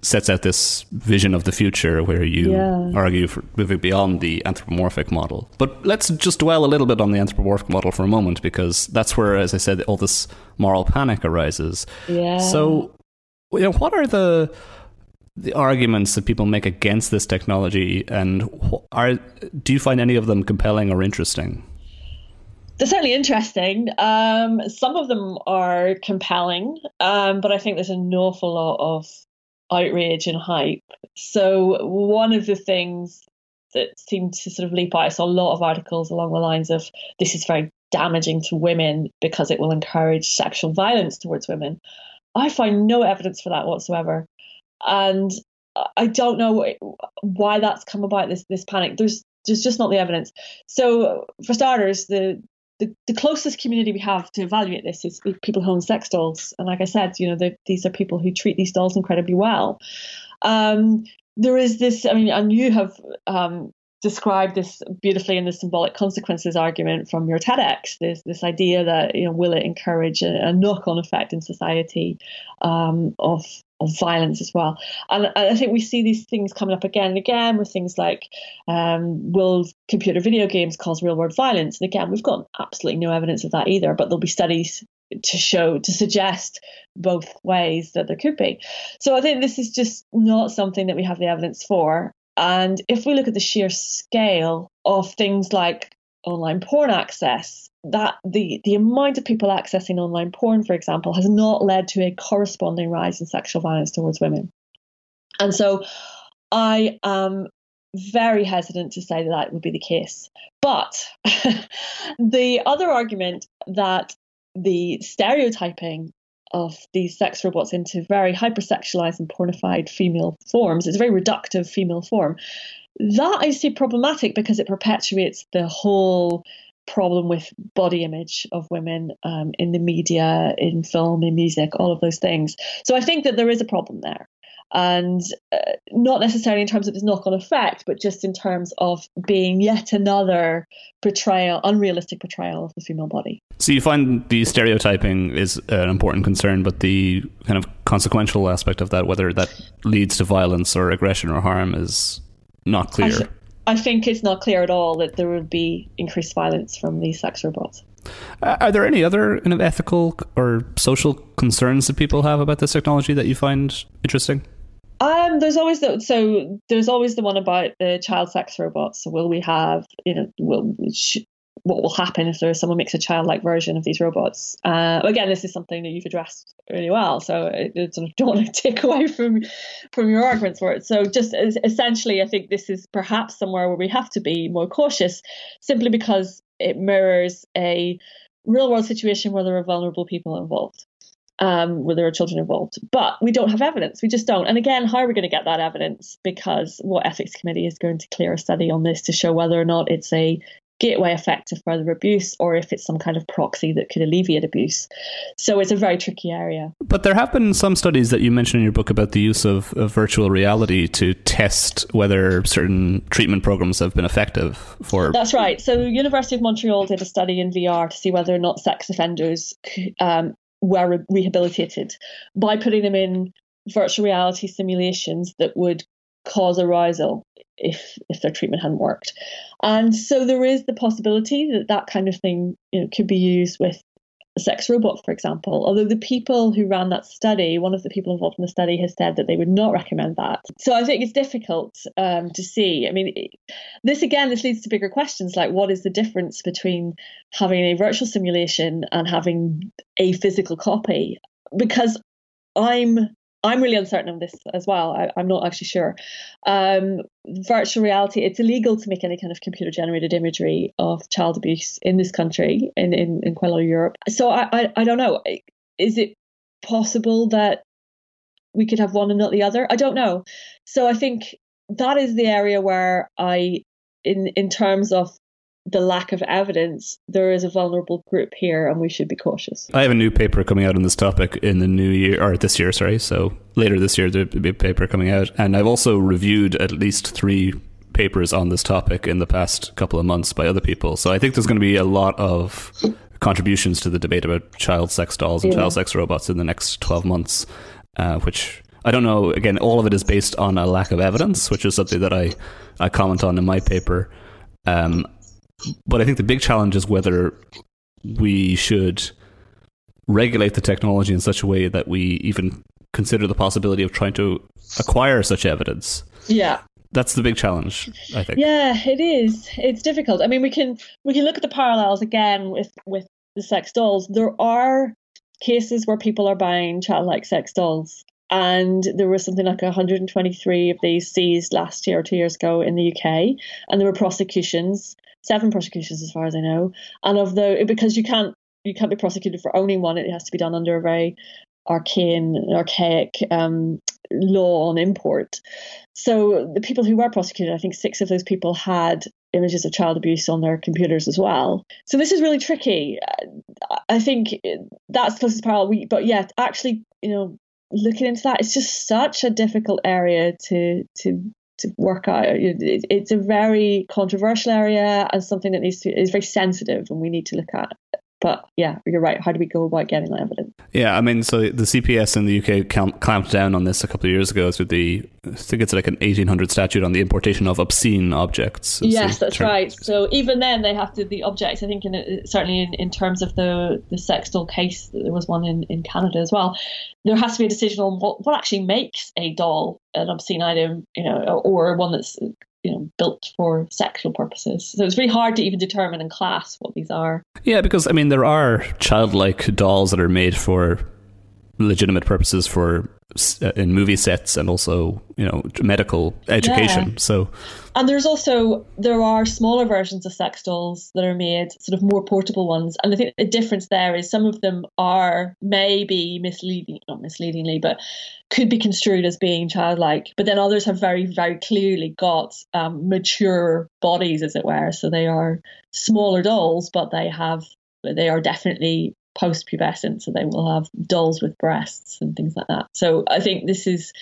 sets out this vision of the future where you yeah. argue for moving beyond the anthropomorphic model. But let's just dwell a little bit on the anthropomorphic model for a moment because that's where, as I said, all this moral panic arises. Yeah. So, you know, what are the the arguments that people make against this technology, and are do you find any of them compelling or interesting? They're certainly interesting. Um, some of them are compelling, um, but I think there's an awful lot of outrage and hype. So one of the things that seemed to sort of leap out, I saw a lot of articles along the lines of this is very damaging to women because it will encourage sexual violence towards women. I find no evidence for that whatsoever and I don't know why that's come about. This this panic. There's there's just not the evidence. So for starters, the the, the closest community we have to evaluate this is people who own sex dolls, and like I said, you know, these are people who treat these dolls incredibly well. Um, there is this. I mean, and you have um, described this beautifully in the symbolic consequences argument from your TEDx. There's this idea that you know will it encourage a, a knock-on effect in society um, of of violence as well. And I think we see these things coming up again and again with things like um, will computer video games cause real world violence? And again, we've got absolutely no evidence of that either, but there'll be studies to show, to suggest both ways that there could be. So I think this is just not something that we have the evidence for. And if we look at the sheer scale of things like online porn access, that the the amount of people accessing online porn, for example, has not led to a corresponding rise in sexual violence towards women. And so I am very hesitant to say that that would be the case. But *laughs* the other argument that the stereotyping of these sex robots into very hypersexualized and pornified female forms, it's a very reductive female form. That I see problematic because it perpetuates the whole problem with body image of women um, in the media, in film, in music, all of those things. So I think that there is a problem there. And uh, not necessarily in terms of its knock on effect, but just in terms of being yet another portrayal, unrealistic portrayal of the female body. So you find the stereotyping is an important concern, but the kind of consequential aspect of that, whether that leads to violence or aggression or harm, is not clear. I think it's not clear at all that there would be increased violence from these sex robots. Uh, are there any other kind of ethical or social concerns that people have about this technology that you find interesting? Um, there's always the so there's always the one about the child sex robots. So will we have you know will sh- what will happen if there someone makes a childlike version of these robots. Uh, again, this is something that you've addressed really well, so I, *laughs* don't want to take away from from your arguments for it. So just essentially, I think this is perhaps somewhere where we have to be more cautious, simply because it mirrors a real world situation where there are vulnerable people involved um, where there are children involved. But we don't have evidence. We just don't. And again, how are we going to get that evidence? Because what ethics committee is going to clear a study on this to show whether or not it's a gateway effect to further abuse or if it's some kind of proxy that could alleviate abuse. So it's a very tricky area. But there have been some studies that you mentioned in your book about the use of, of virtual reality to test whether certain treatment programs have been effective for That's right. So University of Montreal did a study in VR to see whether or not sex offenders um, were re- rehabilitated by putting them in virtual reality simulations that would cause arousal if if their treatment hadn't worked. And so there is the possibility that that kind of thing you know, could be used with a sex robot, for example. Although the people who ran that study, one of the people involved in the study, has said that they would not recommend that. So I think it's difficult um, to see. I mean, this again, this leads to bigger questions like what is the difference between having a virtual simulation and having a physical copy? Because I'm I'm really uncertain of this as well. I, am not actually sure. Um, virtual reality, it's illegal to make any kind of computer generated imagery of child abuse in this country, in, in, in of Europe. So I, I, I don't know. Is it possible that we could have one and not the other? I don't know. So I think that is the area where I, in, in terms of the lack of evidence, there is a vulnerable group here, and we should be cautious. I have a new paper coming out on this topic in the new year, or this year, sorry. So later this year, there'll be a paper coming out, and I've also reviewed at least three papers on this topic in the past couple of months by other people. So I think there's going to be a lot of contributions to the debate about child sex dolls and yeah. child sex robots in the next 12 months, uh, which I don't know. Again, all of it is based on a lack of evidence, which is something that I, I comment on in my paper. Um, but I think the big challenge is whether we should regulate the technology in such a way that we even consider the possibility of trying to acquire such evidence. Yeah. That's the big challenge, I think. Yeah, it is. It's difficult. I mean, we can we can look at the parallels again with with the sex dolls. There are cases where people are buying childlike sex dolls and there was something like 123 of these seized last year or two years ago in the UK, and there were prosecutions seven prosecutions as far as I know. And of the because you can't you can't be prosecuted for owning one, it has to be done under a very arcane, archaic um, law on import. So the people who were prosecuted, I think six of those people had images of child abuse on their computers as well. So this is really tricky. I think that's the closest parallel. We, but yeah, actually, you know, looking into that, it's just such a difficult area to to to work out. It's a very controversial area and something that needs to is very sensitive, and we need to look at but yeah, you're right. How do we go about getting that evidence? Yeah, I mean, so the CPS in the UK clamped down on this a couple of years ago through the, I think it's like an 1800 statute on the importation of obscene objects. Yes, that's term. right. So even then, they have to, the objects, I think, in, uh, certainly in, in terms of the, the sex doll case, there was one in, in Canada as well, there has to be a decision on what, what actually makes a doll an obscene item, you know, or one that's you know built for sexual purposes. So it's really hard to even determine in class what these are. Yeah, because I mean there are childlike dolls that are made for legitimate purposes for uh, in movie sets and also you know medical education. Yeah. So and there's also there are smaller versions of sex dolls that are made, sort of more portable ones. And I think the difference there is some of them are maybe misleading, not misleadingly, but could be construed as being childlike. But then others have very, very clearly got um, mature bodies, as it were. So they are smaller dolls, but they have they are definitely post-pubescent, so they will have dolls with breasts and things like that. So I think this is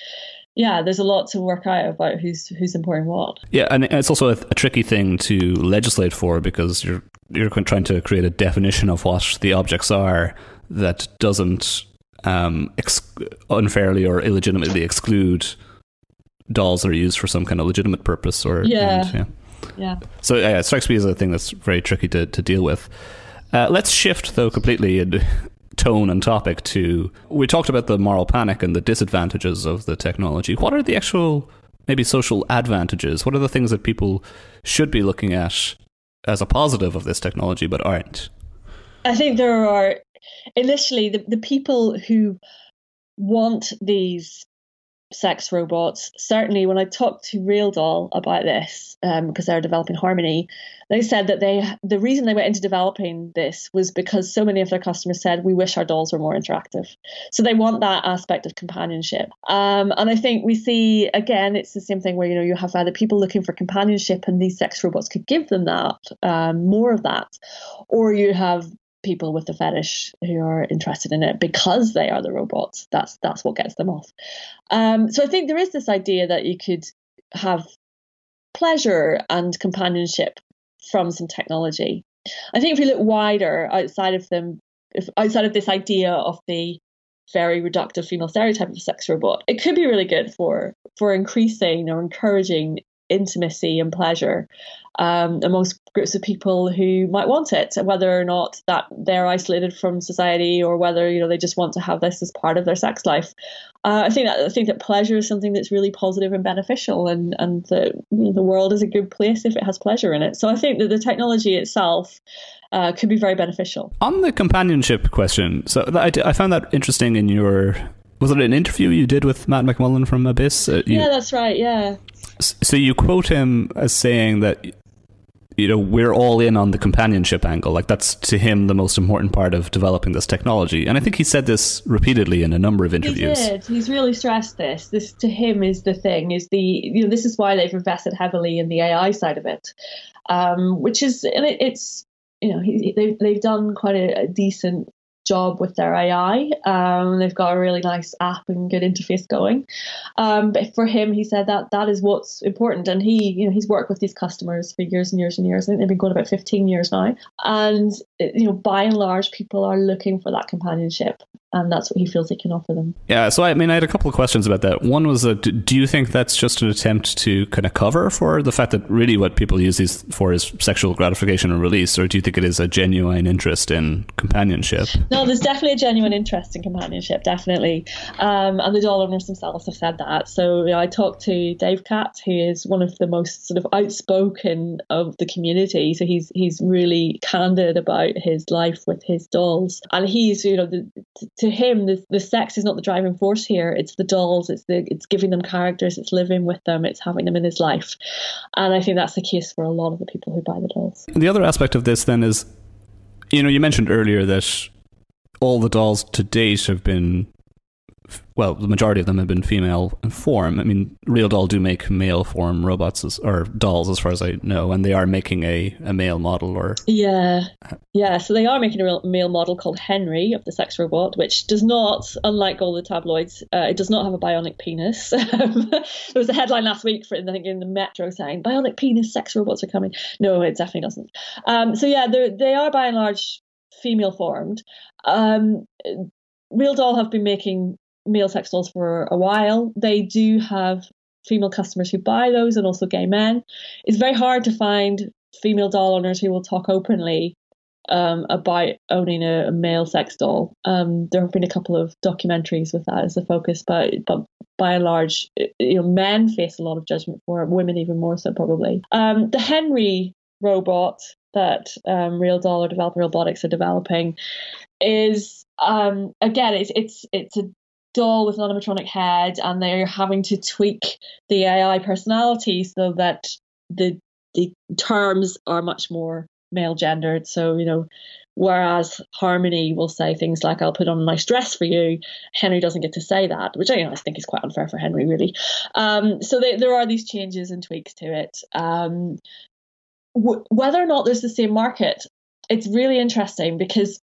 yeah, there's a lot to work out about who's who's importing what. Yeah, and it's also a, a, tricky thing to legislate for because you're you're trying to create a definition of what the objects are that doesn't um, ex- unfairly or illegitimately exclude dolls that are used for some kind of legitimate purpose or yeah. And, yeah. Yeah. So yeah, it strikes me as a thing that's very tricky to, to deal with. Uh, let's shift though completely in *laughs* tone and topic to we talked about the moral panic and the disadvantages of the technology. What are the actual maybe social advantages? What are the things that people should be looking at as a positive of this technology, but aren't? I think there are initially the, the people who want these sex robots. Certainly, when I talked to Real Doll about this, um, because they're developing Harmony, they said that they the reason they went into developing this was because so many of their customers said we wish our dolls were more interactive. So they want that aspect of companionship. Um, and I think we see again, it's the same thing where you know you have either people looking for companionship and these sex robots could give them that um, more of that, or you have people with the fetish who are interested in it because they are the robots. That's that's what gets them off. Um, so I think there is this idea that you could have pleasure and companionship from some technology. I think if we look wider outside of them, if, outside of this idea of the very reductive female stereotype of sex robot, it could be really good for for increasing or encouraging intimacy and pleasure um, amongst groups of people who might want it, whether or not that they're isolated from society or whether you know they just want to have this as part of their sex life. Uh, I think that I think that pleasure is something that's really positive and beneficial, and and the you know, the world is a good place if it has pleasure in it. So I think that the technology itself uh, could be very beneficial. On the companionship question, so I, I found that interesting in your was it an interview you did with Matt McMullen from Abyss? Uh, you, yeah, that's right. Yeah. So you quote him as saying that you know we're all in on the companionship angle like that's to him the most important part of developing this technology and i think he said this repeatedly in a number of interviews he did. he's really stressed this this to him is the thing is the you know this is why they've invested heavily in the ai side of it um, which is and it, it's you know he, they've, they've done quite a, a decent job with their AI. Um, they've got a really nice app and good interface going. Um, but for him, he said that that is what's important. And he, you know, he's worked with these customers for years and years and years. I think they've been going about 15 years now. And, you know, by and large, people are looking for that companionship and that's what he feels he can offer them. Yeah, so I mean, I had a couple of questions about that. One was, uh, do you think that's just an attempt to kind of cover for the fact that really what people use these for is sexual gratification and release, or do you think it is a genuine interest in companionship? No, there's definitely a genuine interest in companionship, definitely, um, and the doll owners themselves have said that. So you know, I talked to Davecat, who is one of the most sort of outspoken of the community. So he's he's really candid about his life with his dolls, and he's you know the, to him, the, the sex is not the driving force here. It's the dolls. It's the it's giving them characters. It's living with them. It's having them in his life, and I think that's the case for a lot of the people who buy the dolls. The other aspect of this then is, you know, you mentioned earlier that all the dolls to date have been well, the majority of them have been female in form. I mean, Real Doll do make male form robots as, or dolls, as far as I know, and they are making a, a male model. Or yeah, yeah. So they are making a real male model called Henry of the sex robot, which does not, unlike all the tabloids, uh, it does not have a bionic penis. *laughs* there was a headline last week for I think in the Metro saying bionic penis sex robots are coming. No, it definitely doesn't. Um, so yeah, they are by and large female formed. Um, RealDoll have been making male sex dolls for a while. They do have female customers who buy those and also gay men. It's very hard to find female doll owners who will talk openly um, about owning a, a, male sex doll. Um, there have been a couple of documentaries with that as a focus, but but by and large, you know, men face a lot of judgment for it, women even more so probably. Um, the Henry robot that um, RealDoll or Developer Robotics are developing is um, again it's it's it's a doll with an animatronic head, and they're having to tweak the AI personality so that the the terms are much more male gendered. So you know, whereas Harmony will say things like "I'll put on a nice dress for you," Henry doesn't get to say that, which you know, I think is quite unfair for Henry, really. Um, so they, there are these changes and tweaks to it. Um, w- whether or not there's the same market, it's really interesting because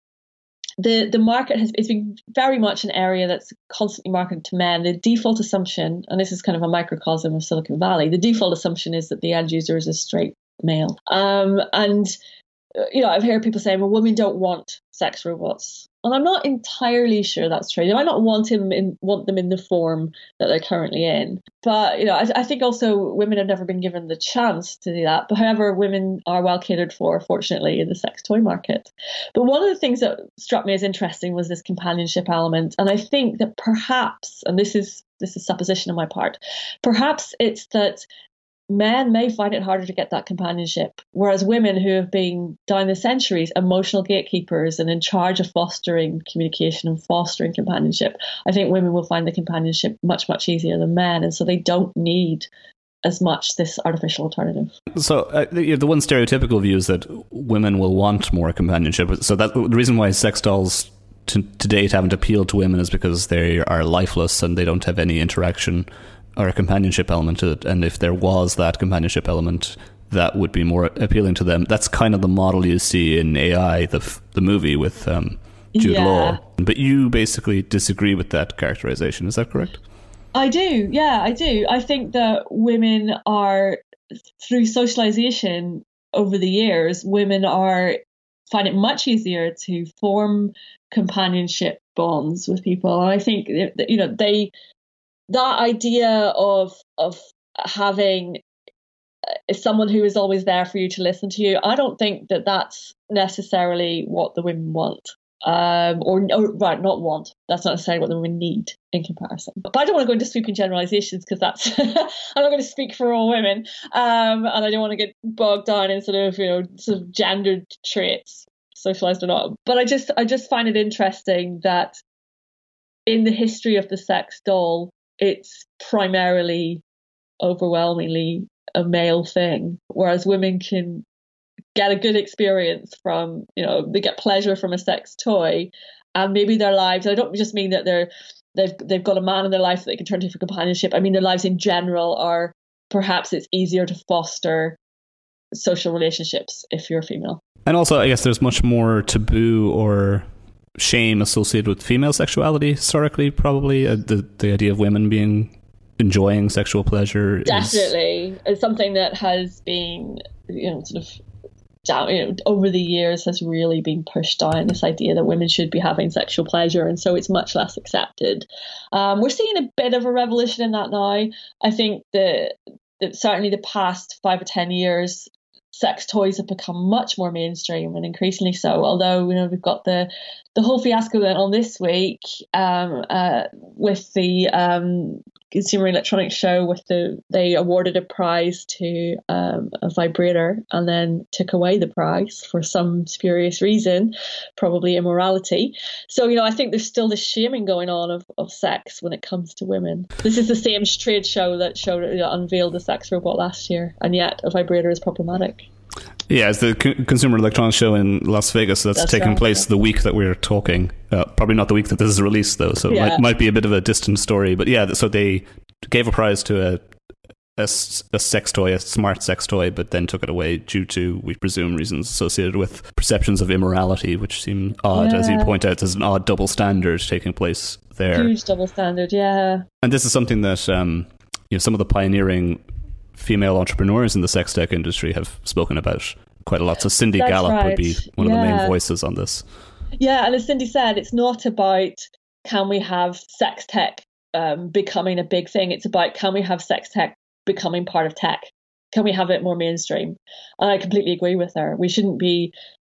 the the market has it's been very much an area that's constantly marketed to men. The default assumption, and this is kind of a microcosm of Silicon Valley, the default assumption is that the end user is a straight male. Um, and you know, I've heard people saying, "Well, women don't want sex robots." And I'm not entirely sure that's true. They might not want him in, want them in the form that they're currently in. But you know, I, I, think also women have never been given the chance to do that. But however, women are well catered for, fortunately, in the sex toy market. But one of the things that struck me as interesting was this companionship element, and I think that perhaps, and this is this is supposition on my part, perhaps it's that men may find it harder to get that companionship. Whereas women who have been down the centuries emotional gatekeepers and in charge of fostering communication and fostering companionship, I think women will find the companionship much, much easier than men. And so they don't need as much this artificial alternative. So uh, the, the one stereotypical view is that women will want more companionship. So that the reason why sex dolls to, to date haven't appealed to women is because they are lifeless and they don't have any interaction or a companionship element to it. And if there was that companionship element, that would be more appealing to them. That's kind of the model you see in AI, the the movie with um, Jude yeah. Law. But you basically disagree with that characterization. Is that correct? I do. Yeah, I do. I think that women are through socialization over the years, women are find it much easier to form companionship bonds with people. And I think you know they that idea of of having uh, someone who is always there for you to listen to you. I don't think that that's necessarily what the women want. Um, or, or right, not want. That's not necessarily what the women need in comparison. But I don't want to go into sweeping generalizations because that's *laughs* I'm not going to speak for all women, um, and I don't want to get bogged down in sort of you know sort of gendered traits, socialized or not. But I just I just find it interesting that in the history of the sex doll, it's primarily overwhelmingly a male thing, whereas women can get a good experience from, you know, they get pleasure from a sex toy, and maybe their lives. I don't just mean that they're they've they've got a man in their life that they can turn to for companionship. I mean their lives in general are perhaps it's easier to foster social relationships if you're female. And also, I guess there's much more taboo or shame associated with female sexuality historically probably. Uh, the the idea of women being enjoying sexual pleasure definitely. Is... it's something that has been you know sort of down you know over the years has really been pushed down this idea that women should be having sexual pleasure and so it's much less accepted. Um, we're seeing a bit of a revolution in that now. I think that certainly the past five or ten years sex toys have become much more mainstream and increasingly so. Although you know we've got the the whole fiasco went on this week um, uh, with the um, Consumer Electronics Show, with the they awarded a prize to um, a vibrator and then took away the prize for some spurious reason, probably immorality. So you know I think there's still this shaming going on of, of sex when it comes to women. This is the same trade show that showed know, unveiled the sex robot last year, and yet a vibrator is problematic. Yeah, it's the Consumer Electronics Show in Las Vegas. That's, that's taking right, place the week that we're talking. Uh, probably not the week that this is released, though. So yeah. it might, might, be a bit of a distant story. But yeah, so they gave a prize to a, a, a, sex toy, a smart sex toy, but then took it away due to, we presume, reasons associated with perceptions of immorality, which seem odd. Yeah. As you point out, there's an odd double standard taking place there. Huge double standard, yeah. And this is something that um, you know some of the pioneering female entrepreneurs in the sex tech industry have spoken about quite a lot. So Cindy That's Gallop right. would be one yeah. of the main voices on this. Yeah, and as Cindy said, it's not about can we have sex tech um, becoming a big thing. It's about can we have sex tech becoming part of tech? Can we have it more mainstream? And I completely agree with her. We shouldn't be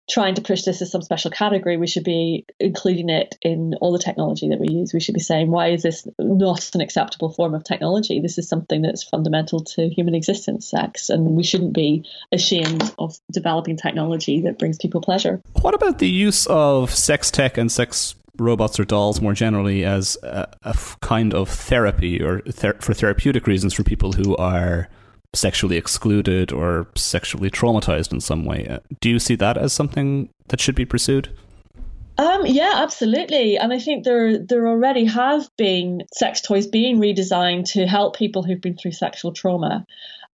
trying to push this as some special category. We should be including it in all the technology that we use. We should be saying, why is this not an acceptable form of technology? This is something that's fundamental to human existence, sex, and we shouldn't be ashamed of developing technology that brings people pleasure. What about the use of sex tech and sex robots or dolls more generally as a, kind of therapy or ther- for therapeutic reasons for people who are sexually excluded or sexually traumatized in some way. Uh, do you see that as something that should be pursued? Um, yeah, absolutely. And I think there there already have been sex toys being redesigned to help people who've been through sexual trauma.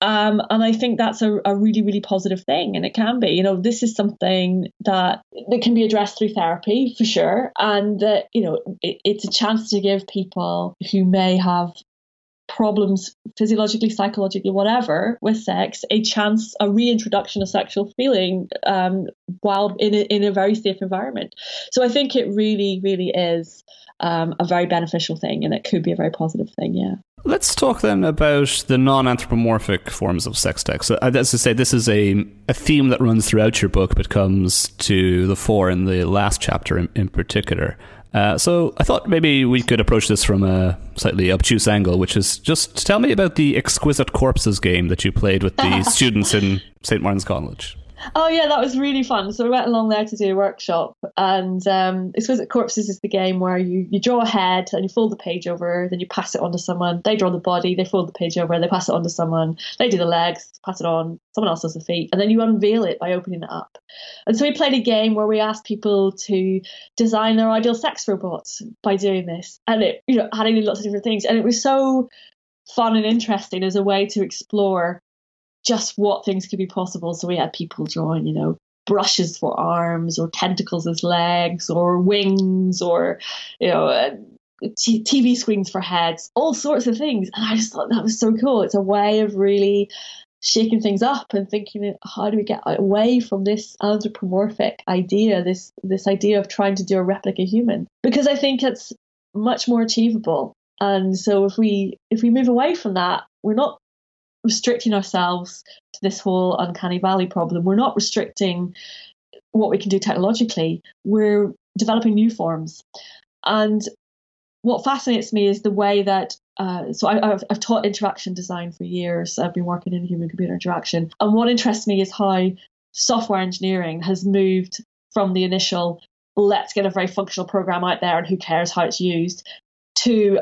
Um, and I think that's a, a, really, really positive thing. And it can be, you know, this is something that, that can be addressed through therapy for sure. And that, you know, it, it's a chance to give people who may have problems physiologically, psychologically, whatever, with sex, a chance, a reintroduction of sexual feeling um, while in a, in a very safe environment. So I think it really, really is um, a very beneficial thing, and it could be a very positive thing. Yeah. Let's talk then about the non-anthropomorphic forms of sex tech. So, uh, as I say, this is a a theme that runs throughout your book, but comes to the fore in the last chapter in, in particular. Uh, so I thought maybe we could approach this from a slightly obtuse angle, which is just tell me about the Exquisite Corpses game that you played with the *laughs* students in St. Martin's College. Oh yeah, that was really fun. So we went along there to do a workshop, and um, Exquisite Corpses is the game where you, you draw a head and you fold the page over, then you pass it on to someone. They draw the body, they fold the page over, they pass it on to someone. They do the legs, pass it on. Someone else does the feet, and then you unveil it by opening it up. And so we played a game where we asked people to design their ideal sex robots by doing this, and it you know adding lots of different things, and it was so fun and interesting as a way to explore just what things could be possible. So we had people drawing, you know, brushes for arms or tentacles as legs or wings or, you know, uh, t- TV screens for heads, all sorts of things. And I just thought that was so cool. It's a way of really shaking things up and thinking how do we get away from this anthropomorphic idea this this idea of trying to do a replica human because i think it's much more achievable and so if we if we move away from that we're not restricting ourselves to this whole uncanny valley problem. We're not restricting what we can do technologically. We're developing new forms. And what fascinates me is the way that uh, so I, have I've taught interaction design for years. I've been working in human computer interaction. And what interests me is how software engineering has moved from the initial let's get a very functional program out there and who cares how it's used to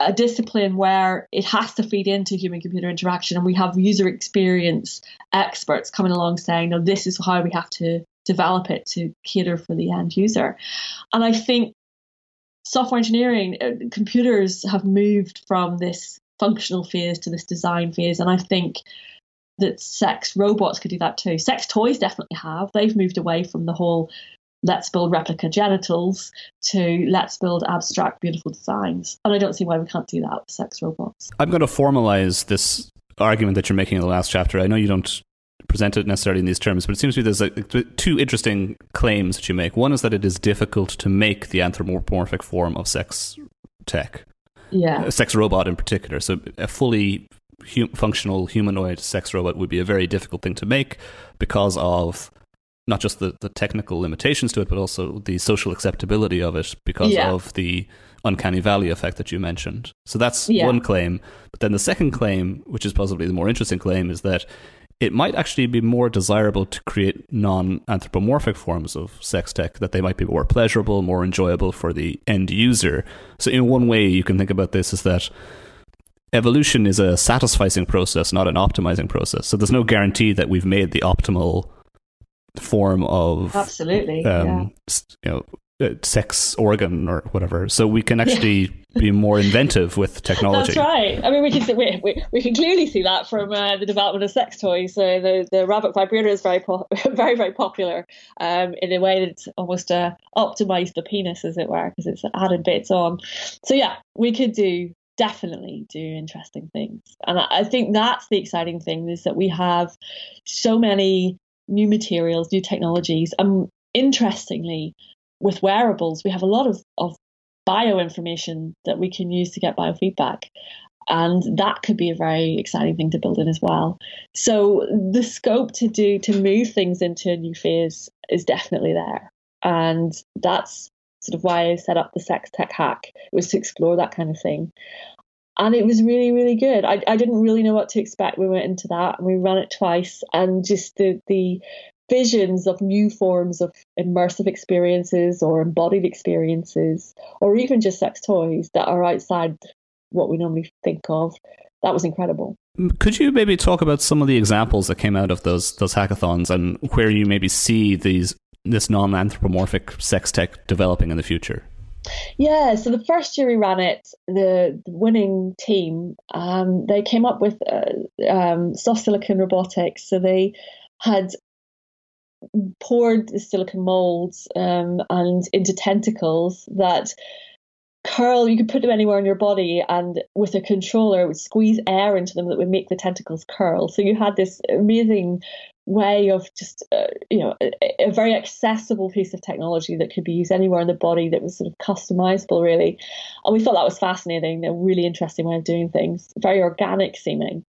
a discipline where it has to feed into human computer interaction and we have user experience experts coming along saying no this is how we have to develop it to cater for the end user. And i think software engineering uh, computers have moved from this functional phase to this design phase and i think that sex robots could do that too. Sex toys definitely have. They've moved away from the whole let's build replica genitals to let's build abstract, beautiful designs. And I don't see why we can't do that with sex robots. I'm going to formalize this argument that you're making in the last chapter. I know you don't present it necessarily in these terms, but it seems to me there's a, two interesting claims that you make. One is that it is difficult to make the anthropomorphic form of sex tech. Yeah. A sex robot in particular. So a fully hum- functional humanoid sex robot would be a very difficult thing to make because of not just the, the technical limitations to it, but also the social acceptability of it because yeah. of the uncanny valley effect that you mentioned. So that's yeah. one claim. But then the second claim, which is possibly the more interesting claim, is that it might actually be more desirable to create non anthropomorphic forms of sex tech, that they might be more pleasurable, more enjoyable for the end user. So, in one way, you can think about this is that evolution is a satisficing process, not an optimizing process. So, there's no guarantee that we've made the optimal form of absolutely um, yeah. you know uh, sex organ or whatever. So we can actually yeah. be more *laughs* inventive with technology. That's right. I mean we can see, we, we, we can clearly see that from uh, the development of sex toys. So the, the rabbit vibrator is very po- *laughs* very very popular um, in a way that's almost uh, optimized the penis as it were because it's added bits on. So yeah we could do definitely do interesting things. And I think that's the exciting thing is that we have so many new materials, new technologies. And um, interestingly, with wearables, we have a lot of, of bioinformation that we can use to get biofeedback. And that could be a very exciting thing to build in as well. So the scope to do to move things into a new phase is definitely there. And that's sort of why I set up the sex tech hack was to explore that kind of thing and it was really really good. I, I didn't really know what to expect. We went into that and we ran it twice and just the the visions of new forms of immersive experiences or embodied experiences or even just sex toys that are outside what we normally think of that was incredible. Mm, could you maybe talk about some of the examples that came out of those those hackathons and where you maybe see these this non-anthropomorphic sex tech developing in the future yeah, so the first year we ran it, the, the winning team, um, they came up with uh, um, soft silicon robotics. So they had poured the silicon molds um, and into tentacles that curl. You could put them anywhere in your body, and with a controller, it would squeeze air into them that would make the tentacles curl. So you had this amazing way of just uh, you know a, a, very accessible piece of technology that could be used anywhere in the body that was sort of customizable really. And we thought that was fascinating a really interesting way of doing things very organic seeming.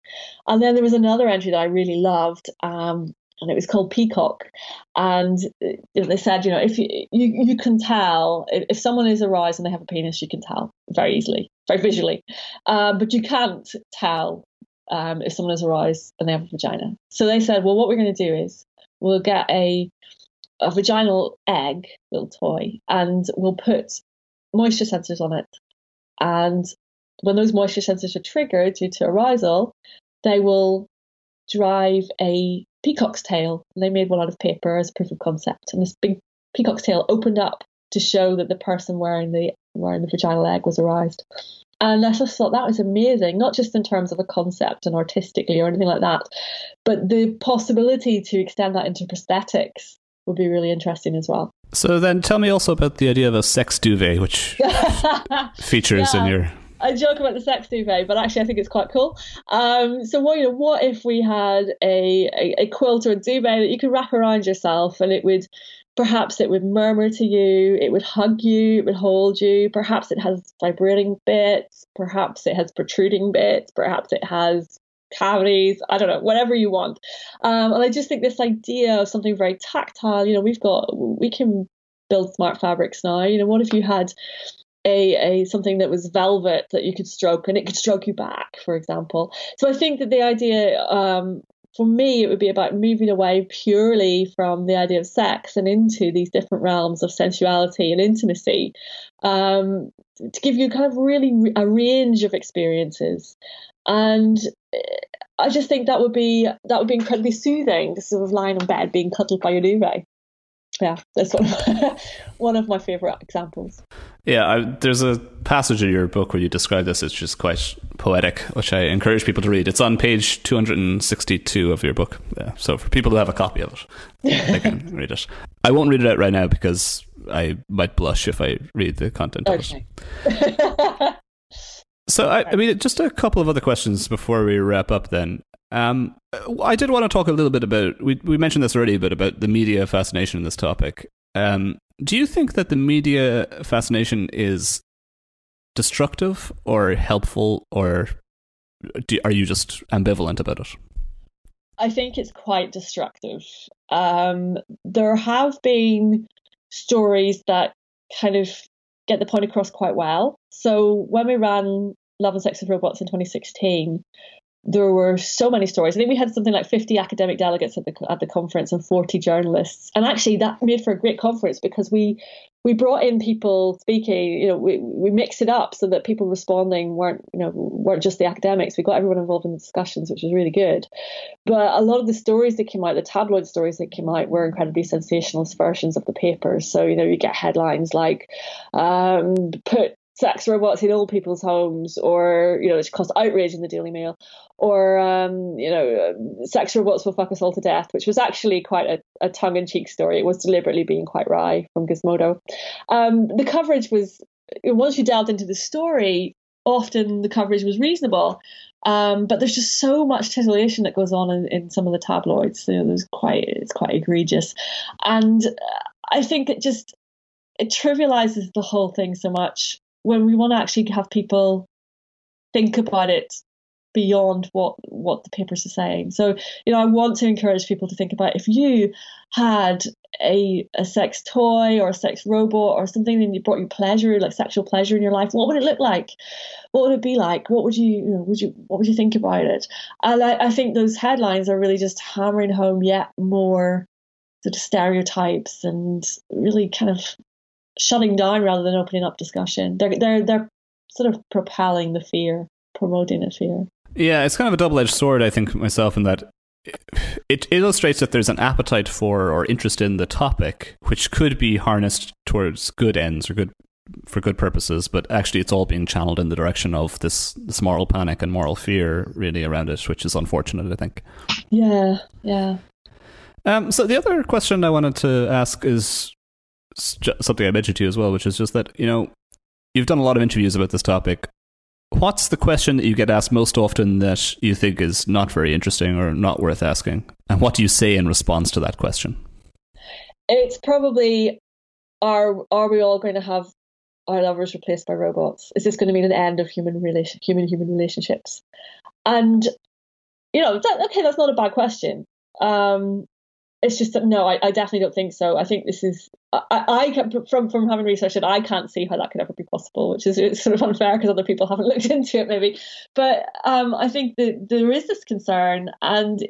And then there was another entry that i really loved um, and it was called Peacock. And uh, they said, you know, if you you, you can tell if, someone is aroused and they have a penis, you can tell very easily, very visually, um, but you can't tell um, if someone is aroused and they have a vagina. So they said, well, what we're going to do is we'll get a a vaginal egg, little toy, and we'll put moisture sensors on it. And when those moisture sensors are triggered due to arousal, they will drive a peacock's tail. They made one out of paper as proof of concept. And this big peacock's tail opened up to show that the person wearing the wearing the vaginal egg was aroused. And I just thought that was amazing, not just in terms of a concept and artistically or anything like that, but the possibility to extend that into prosthetics would be really interesting as well. So then tell me also about the idea of a sex duvet, which *laughs* features yeah. in your I joke about the sex duvet, but actually I think it's quite cool. Um, so what you know, what if we had a, a, a quilt or a duvet that you could wrap around yourself and it would perhaps it would murmur to you, it would hug you, it would hold you, perhaps it has vibrating bits, perhaps it has protruding bits, perhaps it has cavities, I don't know, whatever you want. Um, and I just think this idea of something very tactile, you know, we've got, we can build smart fabrics now. You know, what if you had a, a something that was velvet that you could stroke and it could stroke you back, for example. So I think that the idea um, for me it would be about moving away purely from the idea of sex and into these different realms of sensuality and intimacy um, to give you kind of really a range of experiences. And I just think that would be that would be incredibly soothing to sort of lying in bed being cuddled by your duvet yeah, that's one of, *laughs* one of my favorite examples. Yeah, I, there's a passage in your book where you describe this It's just quite poetic, which I encourage people to read. It's on page 262 of your book. Yeah, so for people who have a copy of it, *laughs* they can read it. I won't read it out right now because I might blush if I read the content okay. of it. *laughs* so, I, I mean, just a couple of other questions before we wrap up then. Um, I did want to talk a little bit about we we mentioned this already, but about the media fascination in this topic. Um, do you think that the media fascination is destructive or helpful, or do, are you just ambivalent about it? I think it's quite destructive. Um, there have been stories that kind of get the point across quite well. So when we ran Love and Sex with Robots in 2016, there were so many stories. I think we had something like 50 academic delegates at the at the conference and 40 journalists. And actually, that made for a great conference because we we brought in people speaking. You know, we we mixed it up so that people responding weren't you know weren't just the academics. We got everyone involved in the discussions, which was really good. But a lot of the stories that came out, the tabloid stories that came out, were incredibly sensationalist versions of the papers. So you know, you get headlines like um, "Put sex robots in old people's homes, or you know, it's caused outrage in the Daily Mail, or um, you know, sex robots will fuck us all to death, which was actually quite a, a tongue-in-cheek story. It was deliberately being quite wry from Gizmodo. Um, the coverage was once you delved into the story, often the coverage was reasonable. Um, but there's just so much titillation that goes on in, in some of the tabloids. Know, there's quite it's quite egregious, and I think it just it trivializes the whole thing so much when we want to actually have people think about it beyond what what the papers are saying. So, you know, I want to encourage people to think about if you had a a sex toy or a sex robot or something and you brought you pleasure, like sexual pleasure in your life, what would it look like? What would it be like? What would you, you know, would you what would you think about it? And I, I think those headlines are really just hammering home yet more sort of stereotypes and really kind of shutting down rather than opening up discussion. They're they're they're sort of propelling the fear, promoting the fear. Yeah, it's kind of a double edged sword, I think myself, in that it illustrates that there's an appetite for or interest in the topic, which could be harnessed towards good ends or good for good purposes, but actually it's all being channeled in the direction of this this moral panic and moral fear really around it, which is unfortunate, I think. Yeah, yeah. Um, so the other question I wanted to ask is something I mentioned to you as well, which is just that you know you've done a lot of interviews about this topic. What's the question that you get asked most often that you think is not very interesting or not worth asking? And what do you say in response to that question? It's probably are are we all going to have our lovers replaced by robots? Is this going to mean an end of human relation human human relationships? And you know, that, okay, that's not a bad question. Um, it's just no, I, I, definitely don't think so. I think this is I, I from from having researched it, I can't see how that could ever be possible, which is sort of unfair because other people *laughs* haven't looked into it, maybe. But um, I think that there is this concern, and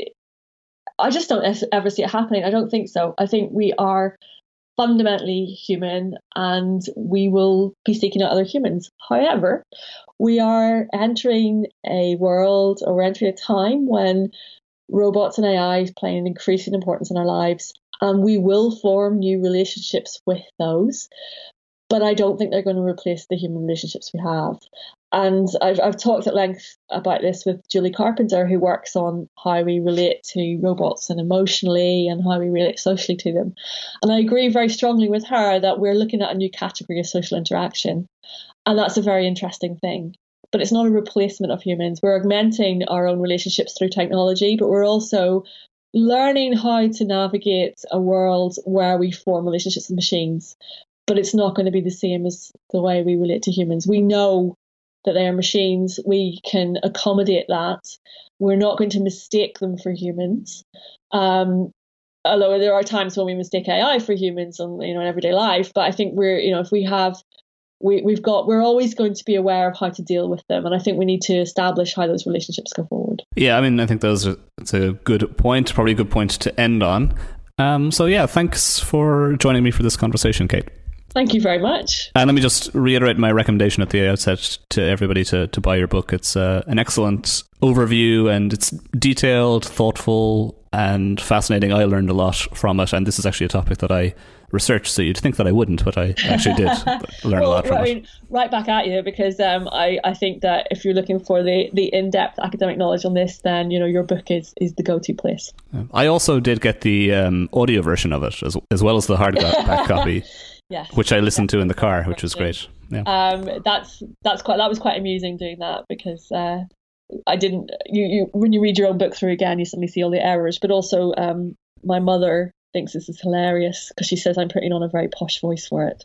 I just don't ever see it happening. I don't think so. I think we are fundamentally human, and we will be seeking out other humans. However, we are entering a world or we're entering a time when robots and AI playing an increasing importance in our lives, and we will form new relationships with those. But I don't think they're going to replace the human relationships we have. And I've, I've talked at length about this with Julie Carpenter, who works on how we relate to robots and emotionally and how we relate socially to them. And I agree very strongly with her that we're looking at a new category of social interaction. And that's a very interesting thing but it's not a replacement of humans. We're augmenting our own relationships through technology, but we're also learning how to navigate a world where we form relationships with machines. But it's not going to be the same as the way we relate to humans. We know that they are machines. We can accommodate that. We're not going to mistake them for humans. Um, although there are times when we mistake AI for humans on you know in everyday life, but I think we're you know if we have we, we've got we're always going to be aware of how to deal with them and i think we need to establish how those relationships go forward yeah i mean i think those are it's a good point probably a good point to end on um, so yeah thanks for joining me for this conversation kate Thank you very much. And let me just reiterate my recommendation at the outset to everybody to, to buy your book. It's uh, an excellent overview and it's detailed, thoughtful, and fascinating. I learned a lot from it, and this is actually a topic that I researched. So you'd think that I wouldn't, but I actually did *laughs* learn well, a lot from I it. Mean, right back at you because um, I, I think that if you're looking for the, the in depth academic knowledge on this, then you know your book is, is the go to place. I also did get the um, audio version of it as as well as the hardback *laughs* copy. Yes, which I listened to in the car, which was great. Yeah. Um, that's that's quite that was quite amusing doing that because uh, I didn't you, you when you read your own book through again, you suddenly see all the errors. But also, um, my mother thinks this is hilarious because she says I'm putting on a very posh voice for it,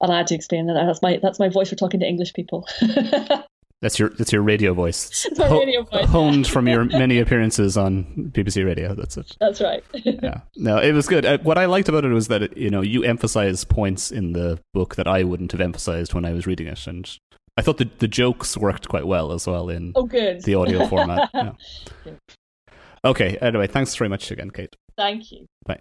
and I had to explain that that's my that's my voice for talking to English people. *laughs* That's your that's your radio voice. *laughs* It's my Ho- radio voice. honed from your *laughs* many appearances on BBC Radio. That's it. That's right. yeah. No, it was good. Uh, what I liked about it was that it, you know you emphasize points in the book that I wouldn't have emphasized when I was reading it, and I thought the the jokes worked quite well as well in oh, good. the audio format. Yeah. Okay. Anyway, thanks very much again, Kate. Thank you. Bye.